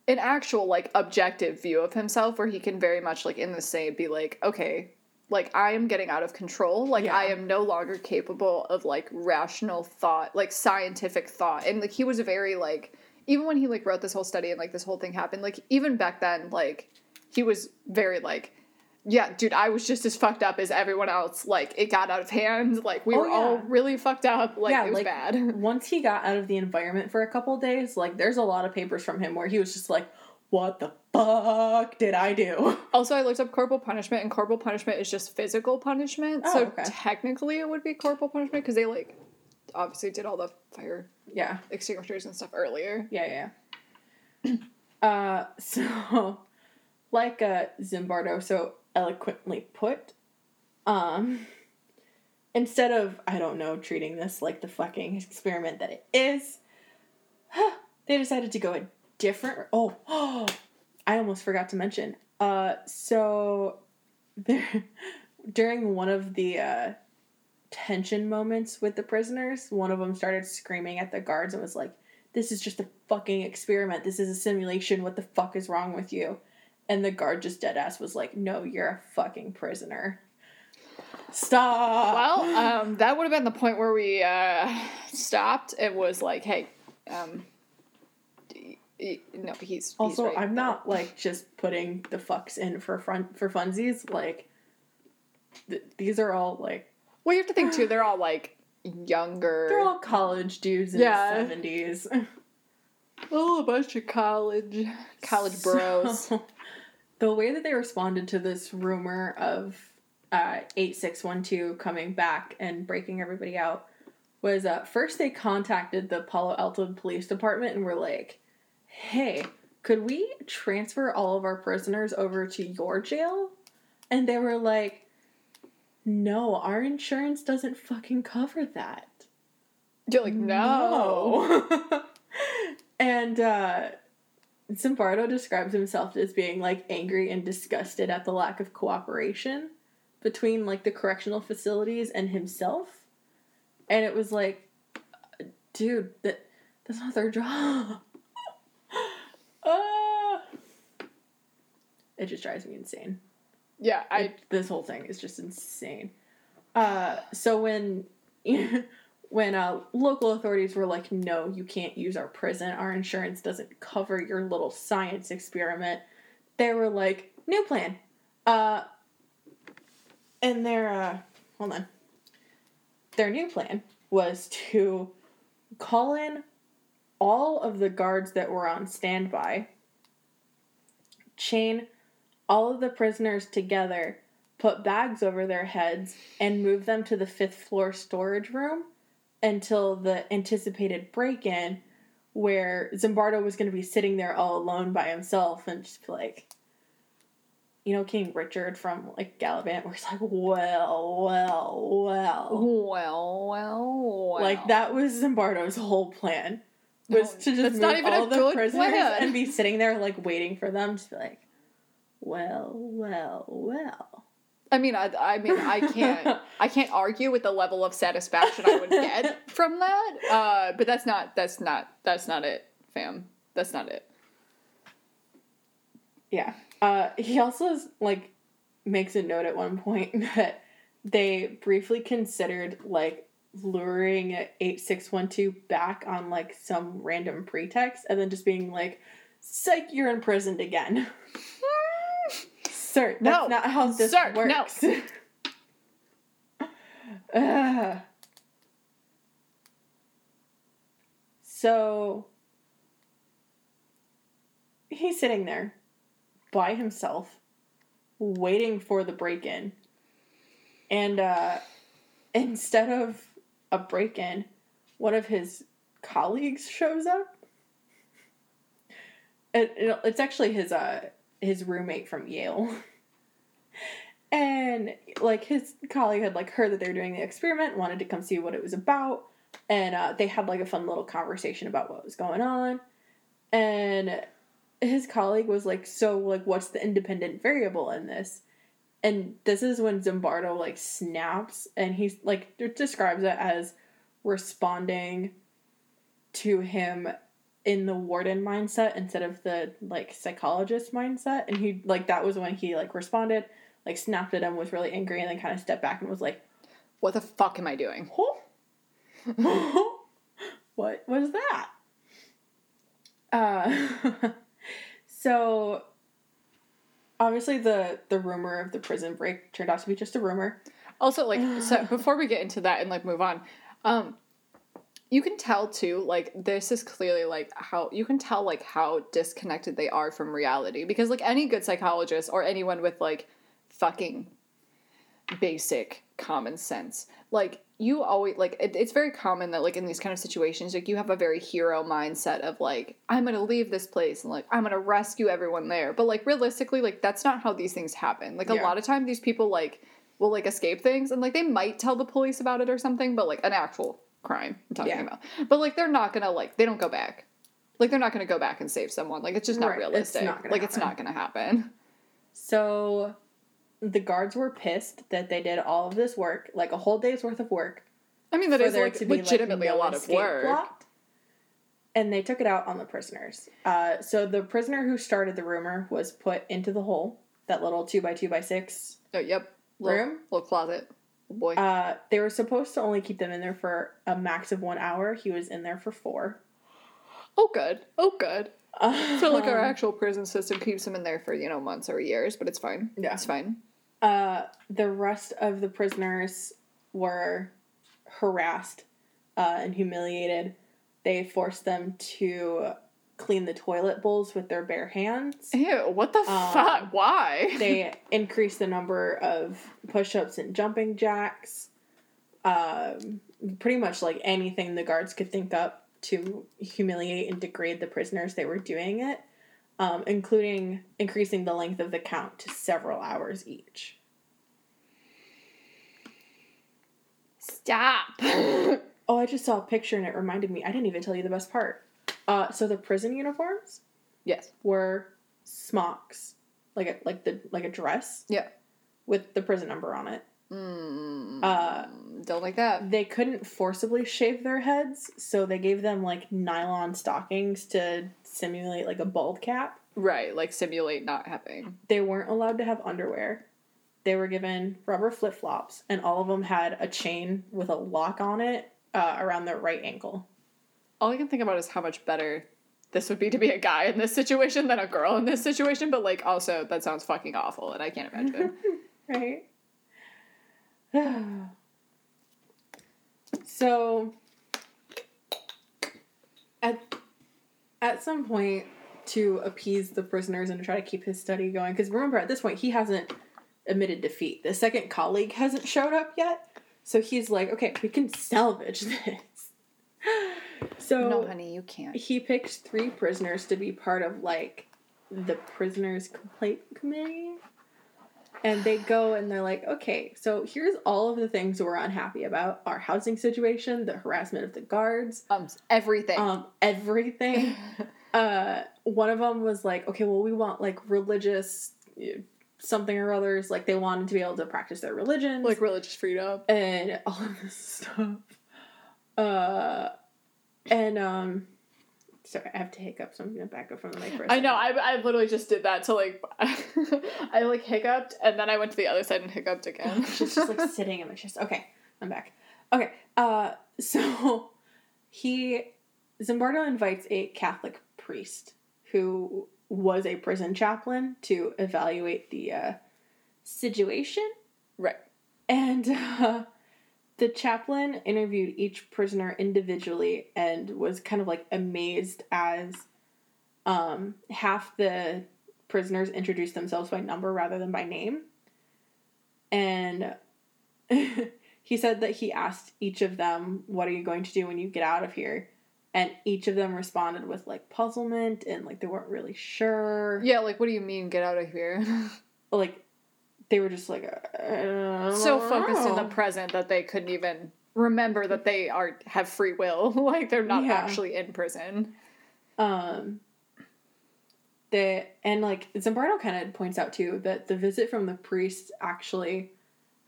an actual like objective view of himself where he can very much like in the same be like, okay, like I am getting out of control. Like Yeah. I am no longer capable of like rational thought, like scientific thought. And like he was very like even when he like wrote this whole study and like this whole thing happened, like even back then, like he was very like yeah, dude, I was just as fucked up as everyone else. Like, it got out of hand. Like, we Oh, were all really fucked up. Like, Yeah, it was like- bad. Once he got out of the environment for a couple days, like there's a lot of papers from him where he was just like, "What the fuck did I do?" Also, I looked up corporal punishment, and corporal punishment is just physical punishment. Oh, so, okay. technically, it would be corporal punishment because they, like, obviously did all the fire Yeah. extinguishers and stuff earlier. Yeah, yeah. uh, so, like uh, Zimbardo so eloquently put, um, instead of, I don't know, treating this like the fucking experiment that it is, they decided to go a different. Oh, oh, I almost forgot to mention. Uh, so, there, during one of the, uh, tension moments with the prisoners, one of them started screaming at the guards and was like, this is just a fucking experiment. This is a simulation. What the fuck is wrong with you? And the guard just dead ass was like, no, you're a fucking prisoner. Stop. Well, um, that would have been the point where we uh, stopped. It was like, hey, um, no, he's, he's also, right I'm there. not like just putting the fucks in for fun for funsies. Like, th- these are all like Well, you have to think too. They're all like younger. they're all college dudes in Yeah. the seventies. oh, a bunch of college college bros. So, the way that they responded to this rumor of uh, 8612 coming back and breaking everybody out was uh, first they contacted the Palo Alto Police Department and were like, hey, could we transfer all of our prisoners over to your jail? And they were like, no, our insurance doesn't fucking cover that. You're like, no. No. and uh Zimbardo describes himself as being like angry and disgusted at the lack of cooperation between like the correctional facilities and himself. And it was like dude, that that's not their job. Ah. it just drives me insane. Yeah, I It- this whole thing is just insane. Uh, so when when uh, local authorities were like, "No, you can't use our prison. Our insurance doesn't cover your little science experiment," they were like, "New plan." Uh, and their uh, hold on. Their new plan was to call in all of the guards that were on standby, chain all of the prisoners together, put bags over their heads, and move them to the fifth floor storage room, until the anticipated break in where Zimbardo was going to be sitting there all alone by himself and just be like, you know, King Richard from like Galavant, where he's like, well, well, well. Well, well, well. Like that was Zimbardo's whole plan. Was to just move not even all the prisoners plan. and be sitting there like waiting for them to be like, well, well, well. I mean, I, I mean, I can't, I can't argue with the level of satisfaction I would get from that. Uh, but that's not, that's not, that's not it, fam. That's not it. Yeah. Uh, he also is, like makes a note at one point that they briefly considered like luring 8612 back on like some random pretext and then just being like, psych, you're imprisoned again. Sir, that's No. not how this Sir, no. works. So he's sitting there by himself, waiting for the break in. And uh, instead of a break in, one of his colleagues shows up. It, it- it's actually his uh his roommate from Yale. And like his colleague had like heard that they were doing the experiment, wanted to come see what it was about, and uh, they had like a fun little conversation about what was going on. And his colleague was like, "So like, what's the independent variable in this?" And this is when Zimbardo like snaps, and he's like describes it as responding to him in the warden mindset instead of the like psychologist mindset and he like that was when he like responded like snapped at him was really angry and then kind of stepped back and was like What the fuck am I doing? huh? what was that uh so obviously the the rumor of the prison break turned out to be just a rumor Also, like, so before we get into that and like move on, um, you can tell too, like, this is clearly like how you can tell like how disconnected they are from reality because like any good psychologist or anyone with like fucking basic common sense, like you always like it, it's very common that like in these kind of situations like you have a very hero mindset of like i'm gonna leave this place and like i'm gonna rescue everyone there but like realistically like that's not how these things happen like a Yeah. lot of time these people like will like escape things and like they might tell the police about it or something but like an actual crime i'm talking Yeah. about but like they're not gonna like they don't go back like they're not gonna go back and save someone like it's just not Right, it's realistic not gonna like it's not gonna happen So the guards were pissed that they did all of this work, like a whole day's worth of work. i mean that is like be, like, legitimately a lot of work plot. And they took it out on the prisoners. Uh, so the prisoner who started the rumor was put into the hole, that little two by two by six oh yep room. little closet oh boy Uh, they were supposed to only keep them in there for a max of one hour. He was in there for four. oh good oh good So like our Um, actual prison system keeps them in there for you know months or years, but it's fine. Yeah. it's fine. Uh, the rest of the prisoners were harassed uh, and humiliated. They forced them to clean the toilet bowls with their bare hands. Ew! What the Um, fuck? Why? They increase the number of push ups and jumping jacks. Um, pretty much like anything the guards could think up to humiliate and degrade the prisoners, they were doing it, um, including increasing the length of the count to several hours each. Stop. Oh, I just saw a picture and it reminded me. I didn't even tell you the best part. Uh, so the prison uniforms yes. were smocks, like a like the like a dress. Yeah. With the prison number on it. Mm, Uh, don't like that. They couldn't forcibly shave their heads, so they gave them like nylon stockings to simulate like a bald cap. Right, like simulate not having. They weren't allowed to have underwear. They were given rubber flip flops, and all of them had a chain with a lock on it uh, around their right ankle. All I can think about is how much better this would be to be a guy in this situation than a girl in this situation. But like, also that sounds fucking awful, and I can't imagine. right? so at at some point to appease the prisoners and to try to keep his study going because remember at this point he hasn't admitted defeat the second colleague hasn't showed up yet so he's like okay we can salvage this So no, honey, you can't. he picked three prisoners to be part of like the prisoners complaint committee and they go and they're like okay so here's all of the things we're unhappy about our housing situation the harassment of the guards Um, everything. um everything uh one of them was like okay well we want like religious uh, something or others like they wanted to be able to practice their religion like religious freedom. and all of this stuff. Uh, and um, sorry, I have to hiccup, so I'm gonna back up from the mic I know. I, I literally just did that to like, I like hiccuped and then I went to the other side and hiccuped again. She's just like sitting in my chest. Okay, I'm back. Okay, uh, so he Zimbardo invites a Catholic priest who was a prison chaplain to evaluate the uh, situation. right. And uh, the chaplain interviewed each prisoner individually and was kind of like amazed as um, half the prisoners introduced themselves by number rather than by name. And he said that he asked each of them, What are you going to do when you get out of here? And each of them responded with like puzzlement and like they weren't really sure. Yeah, like what do you mean get out of here? Like they were just like, so focused in the present that they couldn't even remember that they are have free will. like they're not Yeah. actually in prison. Um, the and like Zimbardo kind of points out too that the visit from the priest actually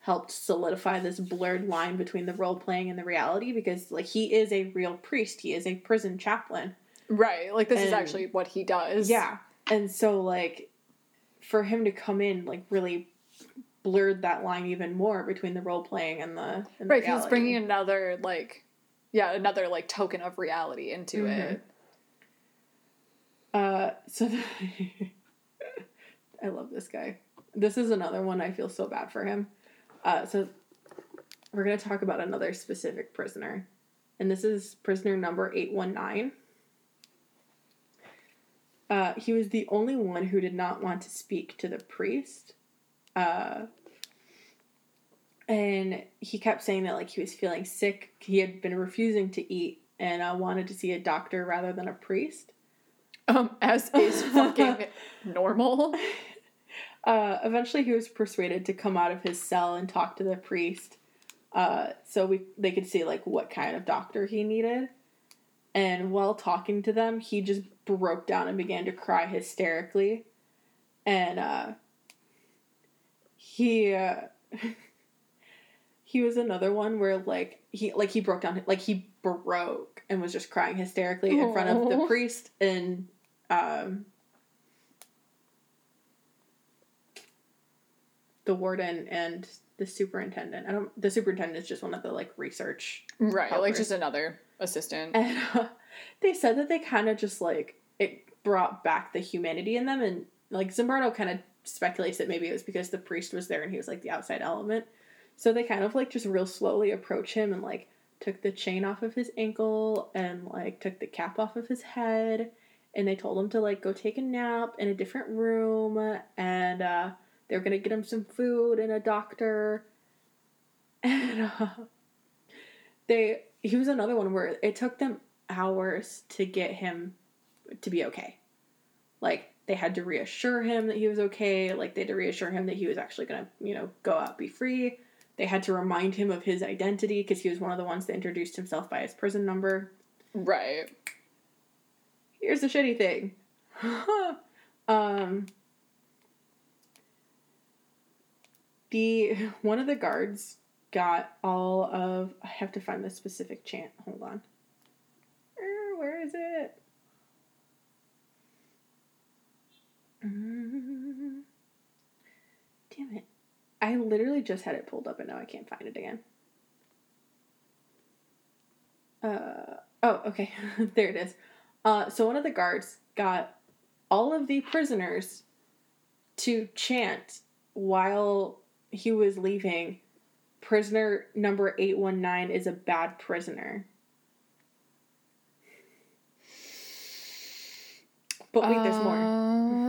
helped solidify this blurred line between the role playing and the reality because like he is a real priest, he is a prison chaplain. Right. Like this is actually what he does. Yeah, and so like for him to come in like really blurred that line even more between the role playing and the and the Right, he's bringing another like yeah, another like token of reality into Mhm. it. Uh, so I love this guy. This is another one I feel so bad for him. Uh, so we're gonna talk about another specific prisoner, and this is prisoner number eight one nine. Uh, he was the only one who did not want to speak to the priest. Uh, and he kept saying that like he was feeling sick. He had been refusing to eat and uh, wanted to see a doctor rather than a priest. Um, as is fucking normal. Uh, eventually, he was persuaded to come out of his cell and talk to the priest, uh, so we they could see like what kind of doctor he needed. And while talking to them, he just broke down and began to cry hysterically, and uh, he uh, he was another one where like he like he broke down like he broke and was just crying hysterically in front of the priest and um the warden and the superintendent. I don't. The superintendent is just one of the like research, Right, like just another assistant. and uh, they said that they kind of just like it brought back the humanity in them, and like Zimbardo kind of speculates that maybe it was because the priest was there and he was like the outside element. So they kind of like just real slowly approach him and like took the chain off of his ankle and like took the cap off of his head. And they told him to like go take a nap in a different room and uh they're gonna get him some food and a doctor. And uh they he was another one where it took them hours to get him to be okay. Like they had to reassure him that he was okay like they had to reassure him that he was actually gonna you know go out be free they had to remind him of his identity because he was one of the ones that introduced himself by his prison number right. here's the shitty thing. um the one of the guards got all of I have to find the specific chant. Hold on. Er, Where is it? Mm. Damn it. I literally just had it pulled up and now I can't find it again. Uh oh, okay. there it is. Uh, so one of the guards got all of the prisoners to chant while he was leaving. Prisoner number 819 is a bad prisoner. But wait, there's more.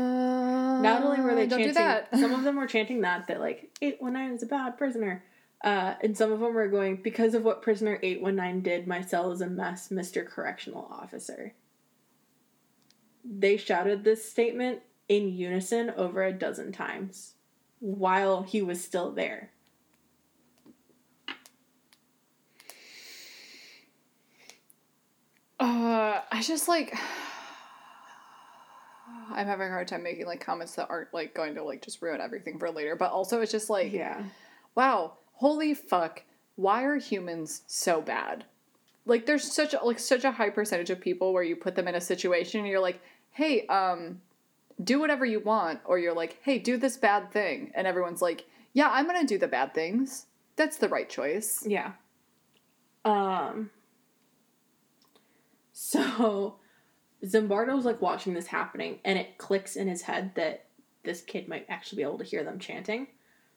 Not only were they chanting, some of them were chanting that, that like 819 is a bad prisoner. Uh, and some of them were going, because of what prisoner 819 did, my cell is a mess, Mr. Correctional Officer. They shouted this statement in unison over a dozen times while he was still there. Uh, I just like. I'm having a hard time making like comments that aren't like going to like just ruin everything for later. But also, it's just like, Yeah. wow, holy fuck, why are humans so bad? Like, there's such a, like such a high percentage of people where you put them in a situation and you're like, hey, um, do whatever you want, or you're like, hey, do this bad thing, and everyone's like, yeah, I'm gonna do the bad things. That's the right choice. Yeah. Um. So, Zimbardo's like watching this happening, and it clicks in his head that this kid might actually be able to hear them chanting.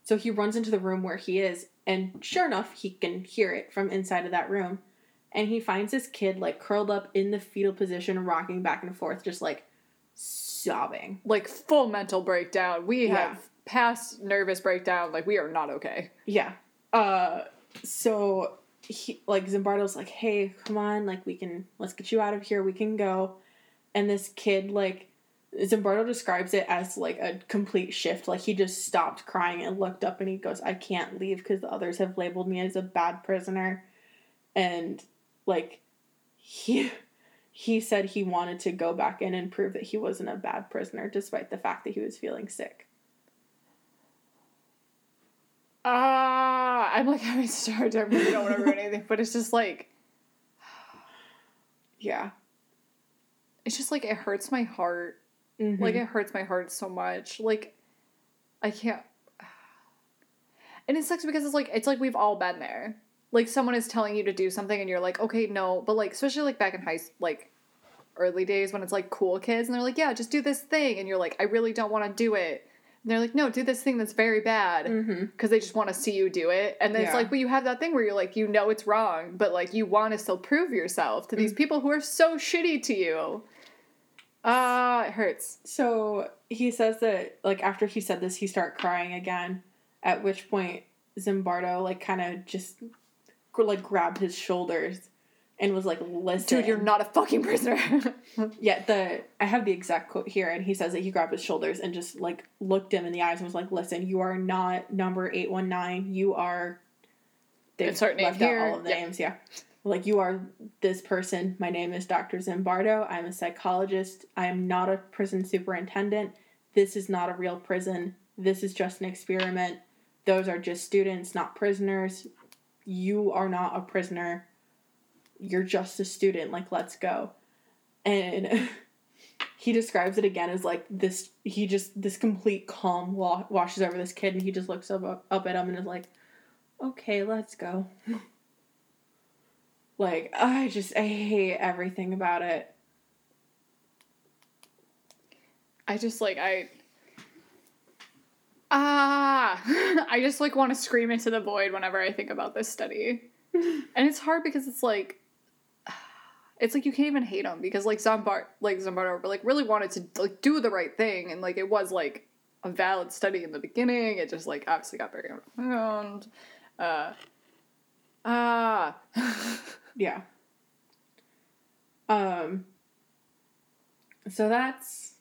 So he runs into the room where he is, and sure enough, he can hear it from inside of that room. And he finds this kid like curled up in the fetal position, rocking back and forth, just like sobbing. Like full mental breakdown. We Yeah. have past nervous breakdown. Like we are not okay. Yeah. Uh so he like Zimbardo's like, "Hey, come on, like we can let's get you out of here. We can go." And this kid like Zimbardo describes it as like a complete shift. Like he just stopped crying and looked up and he goes, "I can't leave because the others have labeled me as a bad prisoner." And like he he said he wanted to go back in and prove that he wasn't a bad prisoner despite the fact that he was feeling sick. Ah, I'm like having a hard I don't want to ruin anything, but it's just like Yeah. It's just like it hurts my heart. Mhm. Like it hurts my heart so much. Like I can't. And it sucks because it's like it's like we've all been there. Like someone is telling you to do something and you're like, okay, no, but like especially like back in high like early days when it's like cool kids and they're like, yeah, just do this thing, and you're like, I really don't want to do it. And they're like, no, do this thing that's very bad because they just want to see you do it. And then it's like, but you have that thing where you're like, you know it's wrong, but like you want to still prove yourself to these people who are so shitty to you. Ah, it hurts. So he says that like after he said this, he started crying again. At which point Zimbardo like kind of just like grabbed his shoulders and was like, "Listen, Dude, you're not a fucking prisoner. Yeah, the I have the exact quote here, and he says that he grabbed his shoulders and just like looked him in the eyes and was like, "Listen, you are not number eight one nine. You are." They've left out all of the Yeah. names. Yeah, like you are this person. My name is Doctor Zimbardo. I'm a psychologist. I am not a prison superintendent. This is not a real prison. This is just an experiment. Those are just students, not prisoners. You are not a prisoner. You're just a student. Like, let's go and he describes it again as like this he just this complete calm wa- washes over this kid and he just looks up, up at him and is like okay let's go like i just i hate everything about it I just like I Ah I just like want to scream into the void whenever I think about this study. and it's hard because it's like it's like you can't even hate him because like Zombart like Zombardo like really wanted to like do the right thing and like it was like a valid study in the beginning. It just like obviously got very overwhelmed. Uh ah yeah um so that's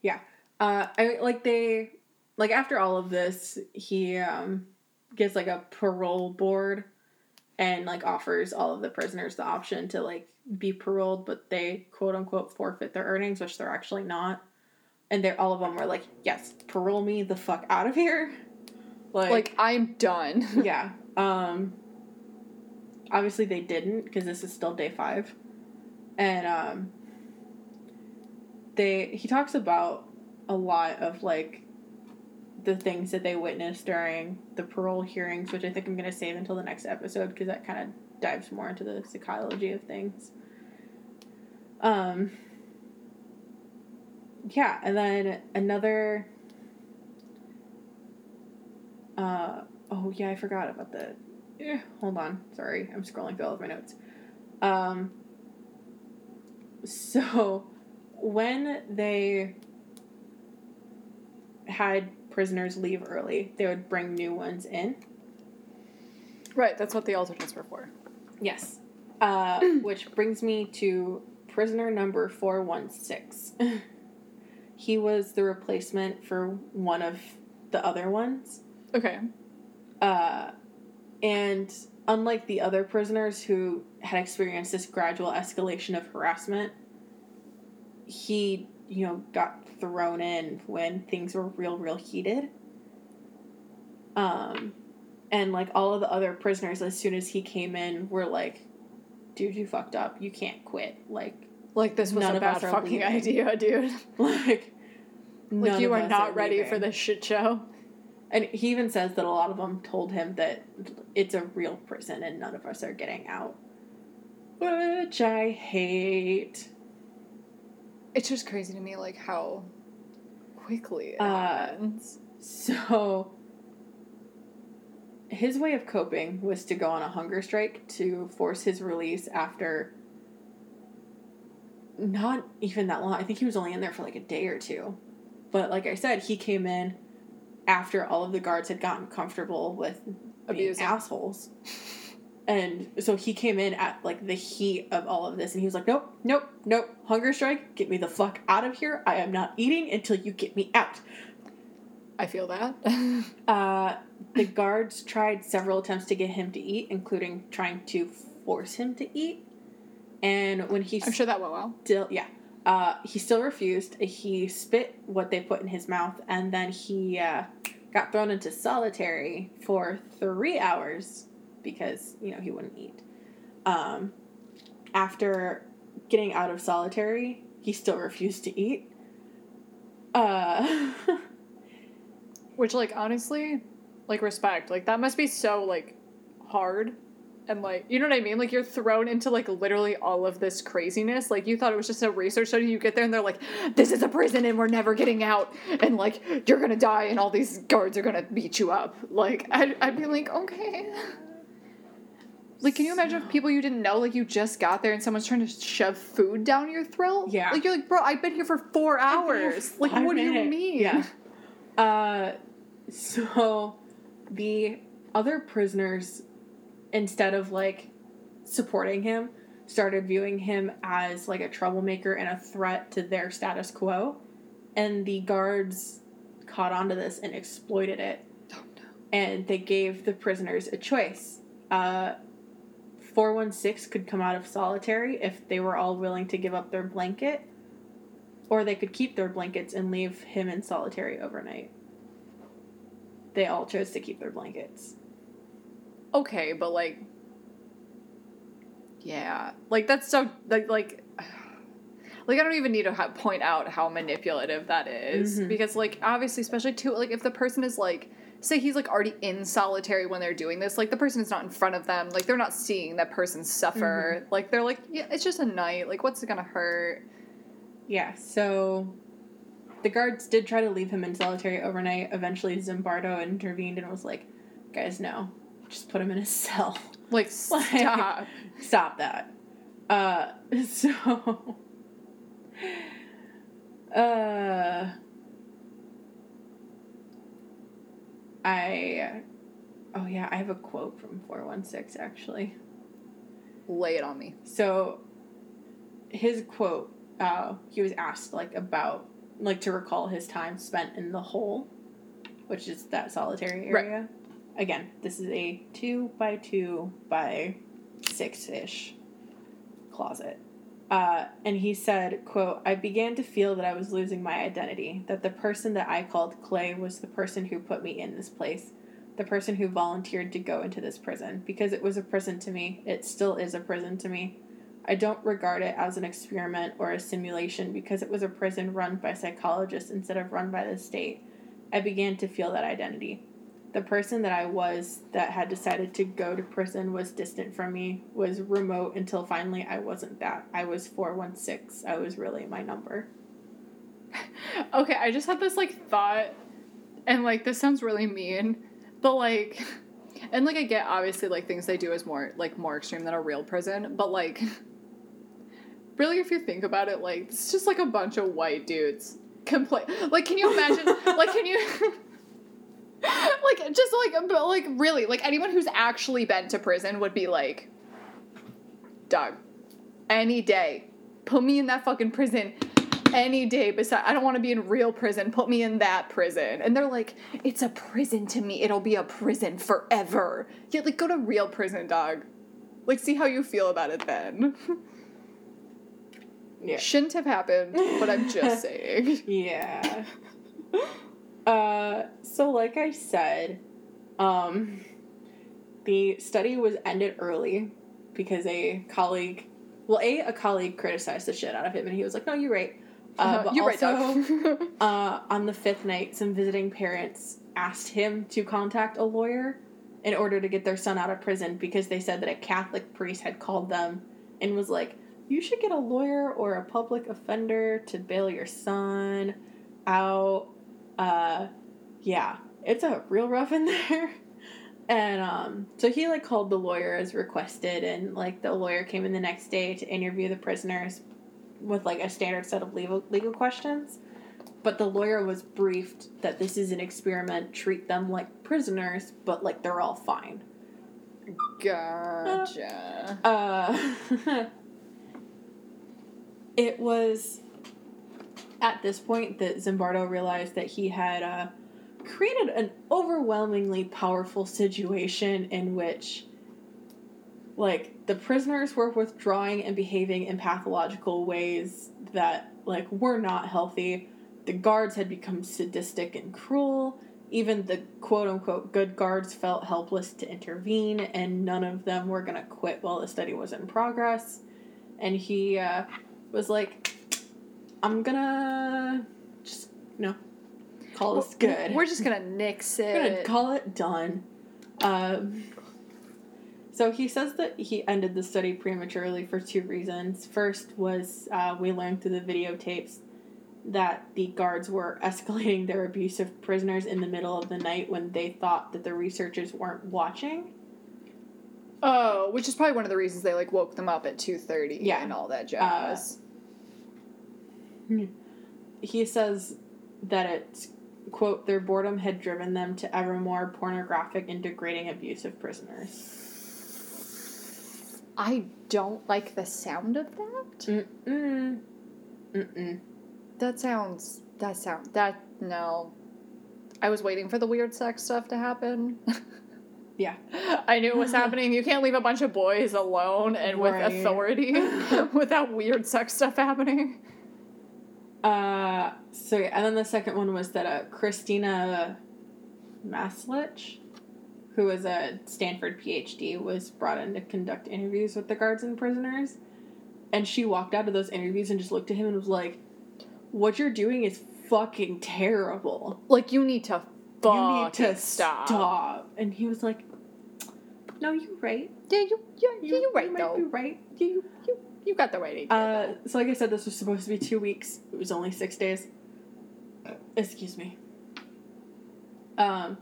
yeah uh i like they like after all of this he um gets like a parole board and like offers all of the prisoners the option to like be paroled but they quote unquote forfeit their earnings which they're actually not and they're all of them were like yes parole me the fuck out of here like I'm done. yeah. Um obviously they didn't because this is still day 5. And um they he talks about a lot of like the things that they witnessed during the parole hearings, which I think I'm to save until the next episode because that kind of dives more into the psychology of things. Um yeah, and then another uh, oh yeah, I forgot about the. Eh, hold on, sorry, I'm scrolling through all of my notes. Um. So, when they had prisoners leave early, they would bring new ones in, Right, that's what the alternates were for. Yes. Uh, which brings me to prisoner number 416. he was the replacement for one of the other ones. Okay. Uh, and unlike the other prisoners who had experienced this gradual escalation of harassment, he, you know, got thrown in when things were real, real heated. Um, and like all of the other prisoners, as soon as he came in, were like, dude, you fucked up. You can't quit. Like, Like this was None a bad fucking leaving. idea, dude. like, like you are not ready leaving. for this shit show. And he even says that a lot of them told him that it's a real prison and none of us are getting out. Which I hate. It's just crazy to me, like how quickly it Uh, happens. So, his way of coping was to go on a hunger strike to force his release after not even that long. I think he was only in there for like a day or two. But like I said, he came in after all of the guards had gotten comfortable with being Abusing. assholes. And so he came in at like the heat of all of this and he was like, Nope, nope, nope, hunger strike, get me the fuck out of here. I am not eating until you get me out. I feel that. Uh, the guards tried several attempts to get him to eat, including trying to force him to eat. And when he I'm sure that went well. still, yeah, uh, he still refused. He spit what they put in his mouth, and then he uh, got thrown into solitary for three hours because you know he wouldn't eat. Um, after getting out of solitary, he still refused to eat. Uh, Which, like, honestly, like, respect. Like, that must be so, like, hard. And, like, you know what I mean? Like, you're thrown into, like, literally all of this craziness. Like, you thought it was just a research study. You get there and they're like, this is a prison and we're never getting out. And, like, you're gonna die and all these guards are gonna beat you up. Like, I'd, I'd be like, okay. Like, can you imagine if people you didn't know, like, you just got there and someone's trying to shove food down your throat? Yeah. Like, you're like, bro, I've been here for four hours. Like, Five what do you mean? Yeah. Uh, so the other prisoners, instead of like supporting him, started viewing him as like a troublemaker and a threat to their status quo, and the guards caught onto this and exploited it. And they gave the prisoners a choice. Uh, 416 could come out of solitary if they were all willing to give up their blanket, or they could keep their blankets and leave him in solitary overnight. They all chose to keep their blankets. Okay, but like, yeah, like that's so like like. Like I don't even need to ha- point out how manipulative that is Mhm. because like obviously especially too like if the person is like say he's like already in solitary when they're doing this like the person is not in front of them like they're not seeing that person suffer like they're like yeah it's just a night like what's it gonna hurt Yeah, so the guards did try to leave him in solitary overnight. Eventually, Zimbardo intervened and was like, guys, no, just put him in a cell. like stop Stop that. Uh, so. Uh. I. Oh, yeah, I have a quote from 416 actually. lay it on me So, his quote, uh, he was asked like about like to recall his time spent in the hole, which is that solitary Right. Again, this is a two by two by six ish closet. Uh, and he said, quote, I began to feel that I was losing my identity, that the person that I called Clay was the person who put me in this place, the person who volunteered to go into this prison, because it was a prison to me. It still is a prison to me. I don't regard it as an experiment or a simulation because it was a prison run by psychologists instead of run by the state. I began to feel that identity. The person that I was that had decided to go to prison was distant from me, was remote until finally I wasn't that. I was 416. I was really my number. Okay, I just had this like thought, and like this sounds really mean, but like, and like I get obviously like things they do is more like more extreme than a real prison, but like, really if you think about it, like it's just like a bunch of white dudes complain. Like, can you imagine? like, can you? Like just like but like really like anyone who's actually been to prison would be like Doug, any day. Put me in that fucking prison any day beside I don't want to be in real prison. Put me in that prison. And they're like, it's a prison to me. It'll be a prison forever. Yeah, like go to real prison, dog. Like see how you feel about it then. Yeah. Shouldn't have happened, but I'm just saying. Yeah. uh, so like I said, um, the study was ended early because a colleague, well, a a colleague criticized the shit out of him, and he was like, "No, you're right." Uh, but You're right, also, dog. uh, on the fifth night, some visiting parents asked him to contact a lawyer in order to get their son out of prison because they said that a Catholic priest had called them and was like, You should get a lawyer or a public offender to bail your son out. Uh, yeah, it's a real rough in there. And um, so he like called the lawyer as requested, and like the lawyer came in the next day to interview the prisoners with like a standard set of legal legal questions. But the lawyer was briefed that this is an experiment, treat them like prisoners, but like they're all fine. gotcha. Uh, it was at this point that Zimbardo realized that he had uh, created an overwhelmingly powerful situation in which, like, the prisoners were withdrawing and behaving in pathological ways that, like, were not healthy. The guards had become sadistic and cruel. Even the quote unquote good guards felt helpless to intervene, and none of them were going to quit while the study was in progress. And he uh, was like, I'm gonna just, you know, call this good. We're just gonna nix We're gonna it. call it done. Um, so he says that he ended the study prematurely for two reasons. First was uh, we learned through the videotapes that the guards were escalating their abuse of prisoners in the middle of the night when they thought that the researchers weren't watching. oh, which is probably one of the reasons they like woke them up at two thirty. Yeah. and all that jazz. He says that it's quote their boredom had driven them to ever more pornographic and degrading abuse of prisoners. I don't like the sound of that. Mm-mm. Mm-mm. That sounds. That sound. That no. I was waiting for the weird sex stuff to happen. Yeah. I knew it was happening. You can't leave a bunch of boys alone and with Right. authority without weird sex stuff happening. Uh, so yeah, and then the second one was that uh, Christina Maslach, who was a Stanford PhD, was brought in to conduct interviews with the guards and prisoners, and she walked out of those interviews and just looked at him and was like, "What you're doing is fucking terrible. Like you need to fuck you need to stop. stop." And he was like, "No, you're right. Yeah, you yeah, You, you're right you might though. be right." You, you you you got the right idea. Uh, so like I said, this was supposed to be two weeks. It was only six days. Excuse me. Um,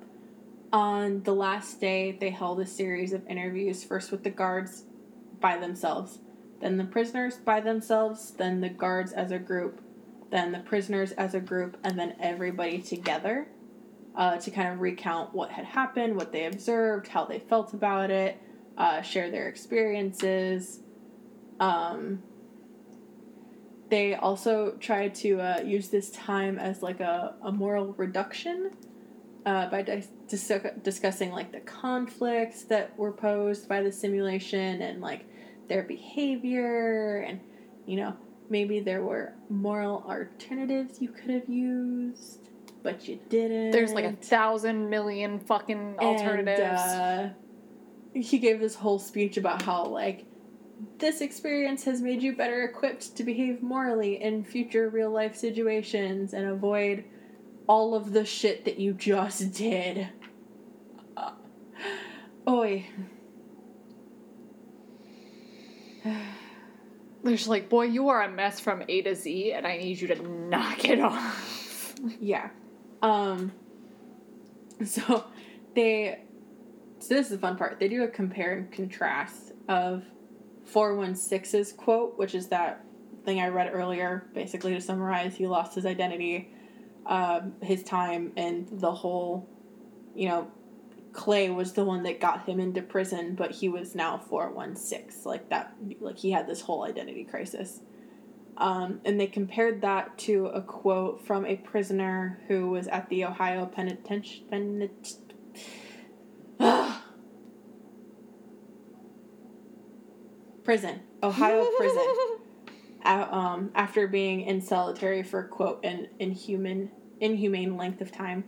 on the last day, they held a series of interviews. First with the guards by themselves, then the prisoners by themselves, then the guards as a group, then the prisoners as a group, and then everybody together. Uh, to kind of recount what had happened, what they observed, how they felt about it, uh, share their experiences. Um, they also tried to uh, use this time as like a, a moral reduction uh, by dis- dis- discussing like the conflicts that were posed by the simulation and like their behavior and you know maybe there were moral alternatives you could have used but you didn't There's like a thousand million fucking alternatives. and, uh, he gave this whole speech about how like this experience has made you better equipped to behave morally in future real life situations and avoid all of the shit that you just did. Uh, oi. There's like, boy, you are a mess from A to Z, and I need you to knock it off. Yeah. Um so they so this is the fun part. They do a compare and contrast of 416's quote, which is that thing I read earlier, basically to summarize, he lost his identity, um, his time, and the whole, you know, Clay was the one that got him into prison, but he was now 416. Like that like he had this whole identity crisis. Um, and they compared that to a quote from a prisoner who was at the Ohio Penitentiary. Penit- prison. Ohio prison. uh, um, after being in solitary for quote an inhuman inhumane length of time.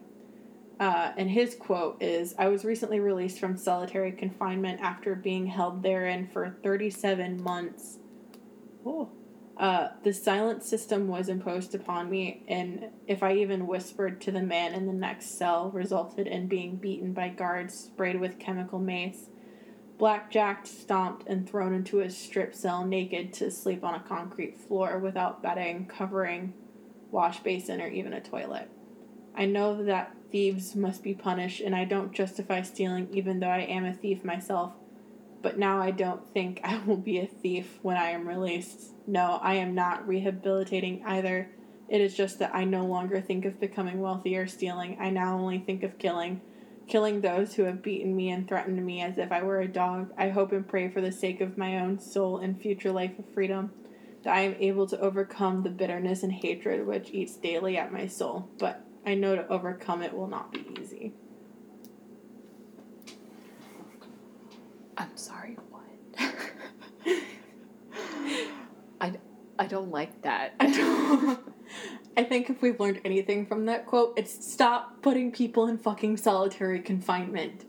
Uh, and his quote is I was recently released from solitary confinement after being held therein for 37 months. Oh. Uh, the silent system was imposed upon me, and if I even whispered to the man in the next cell, resulted in being beaten by guards sprayed with chemical mace, blackjacked, stomped, and thrown into a strip cell naked to sleep on a concrete floor without bedding, covering, wash basin, or even a toilet. I know that thieves must be punished, and I don't justify stealing even though I am a thief myself. But now I don't think I will be a thief when I am released. No, I am not rehabilitating either. It is just that I no longer think of becoming wealthy or stealing. I now only think of killing. Killing those who have beaten me and threatened me as if I were a dog. I hope and pray for the sake of my own soul and future life of freedom that I am able to overcome the bitterness and hatred which eats daily at my soul. But I know to overcome it will not be easy. I'm sorry, what? I, I don't like that. I don't. I think if we've learned anything from that quote, it's stop putting people in fucking solitary confinement.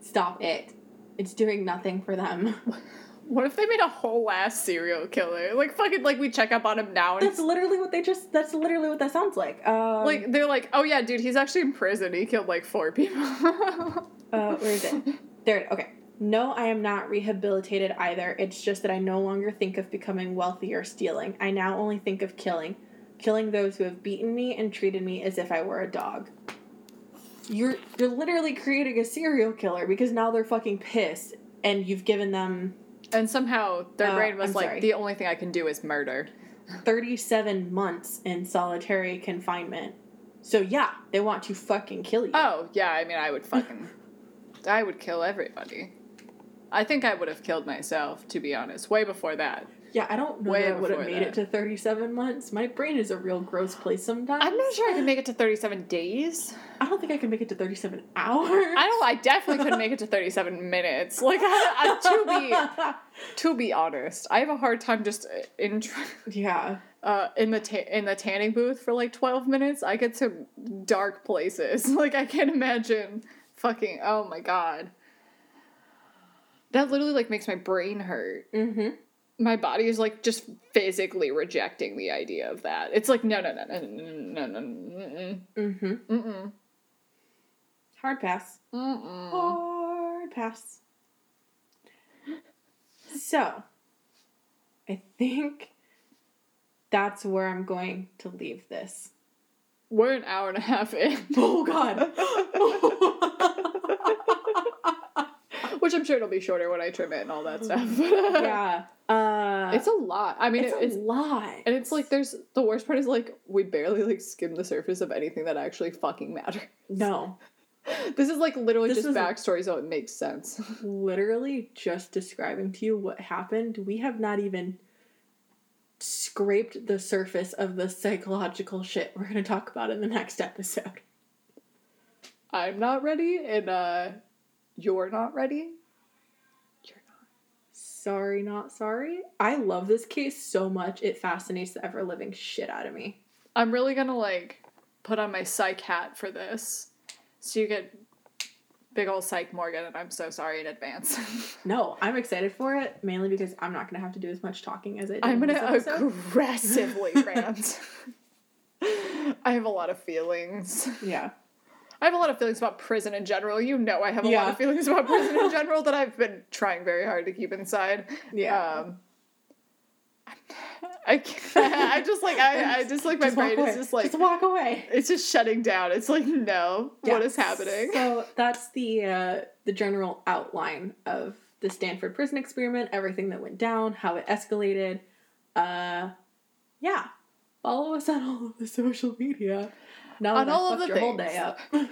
Stop it. It's doing nothing for them. What if they made a whole ass serial killer? Like fucking like we check up on him now and That's literally what they just. That's literally what that sounds like. Um, like they're like, oh yeah, dude, he's actually in prison. He killed like four people. Uh, where is it? There. it- Okay. No, I am not rehabilitated either. It's just that I no longer think of becoming wealthy or stealing. I now only think of killing. Killing those who have beaten me and treated me as if I were a dog. You're you're literally creating a serial killer because now they're fucking pissed and you've given them and somehow their Uh, brain was I'm like, sorry. the only thing I can do is murder. 37 months in solitary confinement. So yeah, they want to fucking kill you. Oh yeah, I mean, I would fucking, I would kill everybody. I think I would have killed myself, to be honest, way before that. Yeah, I don't know way that I would have made it to 37 months. My brain is a real gross place sometimes. I'm not sure I could make it to 37 days. I don't think I can make it to 37 hours. I don't. I definitely couldn't make it to 37 minutes. Like, I, I, to be to be honest, I have a hard time just uh, in yeah. uh, in the ta- in the tanning booth for like 12 minutes. I get to dark places. Like, I can't imagine fucking. Oh my god. That literally like makes my brain hurt. Mm-hmm my body is like just physically rejecting the idea of that. It's like no, no, no, no, no, no, no, no. Mm-hmm. Mm-mm. Hard pass. Mm-mm. Hard pass. So, I think that's where I'm going to leave this. We're an hour and a half in. Oh God. Which I'm sure it'll be shorter when I trim it and all that stuff. yeah. Uh, It's a lot. I mean, it's it- a lot. and it's like there's the worst part is like we barely like skim the surface of anything that actually fucking matters. no, This is like literally This just backstory, so it makes sense. literally just describing to you what happened. We have not even scraped the surface of the psychological shit we're going to talk about in the next episode. I'm not ready, and uh, you're not ready. You're not. Sorry, not sorry. I love this case so much. It fascinates the ever living shit out of me. I'm really gonna like put on my psych hat for this, so you get big old psych Morgan, and I'm so sorry in advance. No, I'm excited for it mainly because I'm not going to have to do as much talking as I did I'm gonna episode. aggressively rant. I have a lot of feelings. Yeah. I have a lot of feelings about prison in general. You know, I have a lot of feelings about prison in general that I've been trying very hard to keep inside. Yeah. Um, I can't, I just like I, I just like my Just brain is just like just walk away. it's just shutting down. It's like no, what Yeah. is happening? So that's the uh, the general outline of the Stanford prison experiment, everything that went down, how it escalated. Uh, yeah, follow us on all of the social media. Now On all of the your whole day up.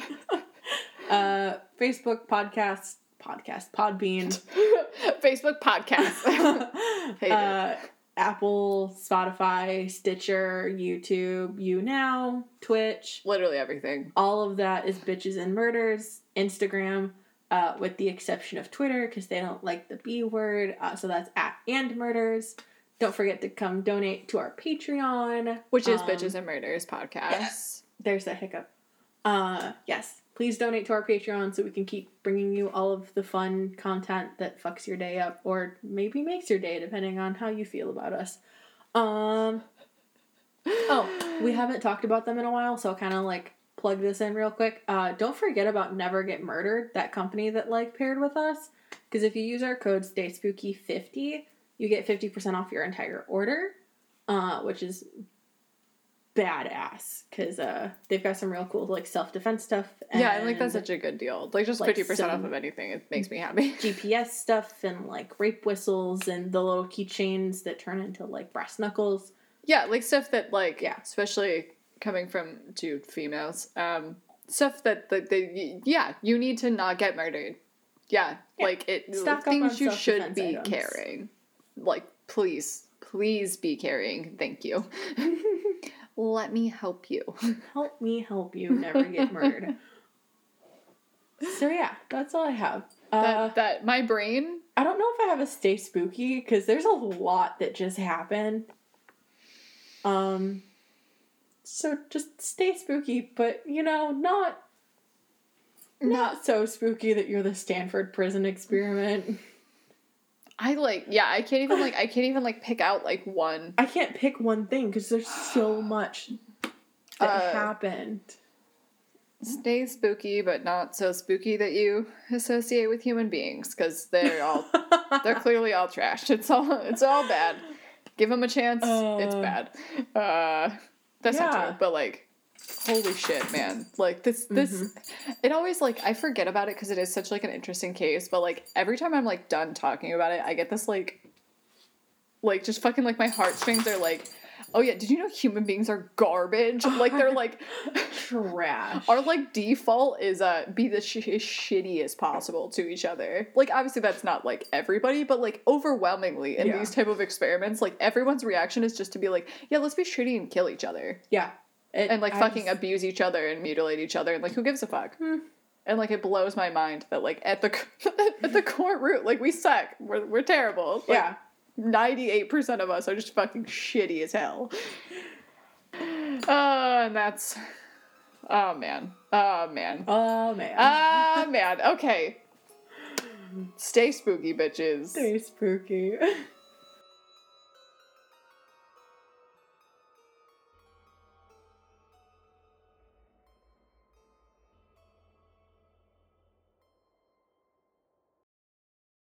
Uh, Facebook podcast, podcast, Podbean, Facebook podcast. Hate it. uh, Apple, Spotify, Stitcher, YouTube, YouNow, Twitch. Literally everything. All of that is bitches and murders. Instagram, uh, with the exception of Twitter because they don't like the B word. Uh, so that's at and murders. Don't forget to come donate to our Patreon, Which is Um, Bitches and Murders podcast. There's that hiccup. Uh, yes. Please donate to our Patreon so we can keep bringing you all of the fun content that fucks your day up or maybe makes your day, depending on how you feel about us. Um. Oh, we haven't talked about them in a while, so I'll kind of like plug this in real quick. Uh, don't forget about Never Get Murdered, that company that like paired with us. Because if you use our code StaySpooky50, you get 50% off your entire order, uh, which is badass. Because uh, they've got some real cool like self defense stuff. yeah, I like that's such a good deal. Like just like fifty percent off of anything, it makes me happy. GPS stuff and like rape whistles and the little keychains that turn into like brass knuckles. yeah, like stuff that like Yeah. especially coming from two females, um, stuff that that they yeah, you need to not get murdered. Yeah, Yeah. like it Stock things you should be items. carrying. Like please, please be carrying. Thank you. Let me help you. Help me help you never get murdered. so yeah, that's all I have. Uh, that that my brain I don't know if I have a stay spooky because there's a lot that just happened. Um, so just stay spooky, but you know, not not so spooky that you're the Stanford prison experiment. I like yeah, I can't even like I can't even like pick out like one I can't pick one thing because there's so much that Uh, happened. Stay spooky, but not so spooky that you associate with human beings, because they're all they're clearly all trash. It's all it's all bad. Give them a chance. it's Uh, bad. Uh, that's not true, but like, holy shit, man! Like this this Mm-hmm. it always like I forget about it because it is such like an interesting case. But like every time I'm like done talking about it, I get this like like just fucking like my heartstrings are like. Oh yeah, did you know human beings are garbage? Like they're like Trash. our like default is uh be the sh- as possible to each other like obviously that's not like everybody but like overwhelmingly in Yeah. these type of experiments like everyone's reaction is just to be like yeah let's be shitty and kill each other yeah. It- and like I fucking just- abuse each other and mutilate each other and like who gives a fuck and like it blows my mind that like at the at the core root like we suck we're, we're terrible like, yeah. 98% of us are just fucking shitty as hell. Uh, and that's. Oh, man. Oh, man. Oh man. Oh man. Okay. Stay spooky, bitches. Stay spooky.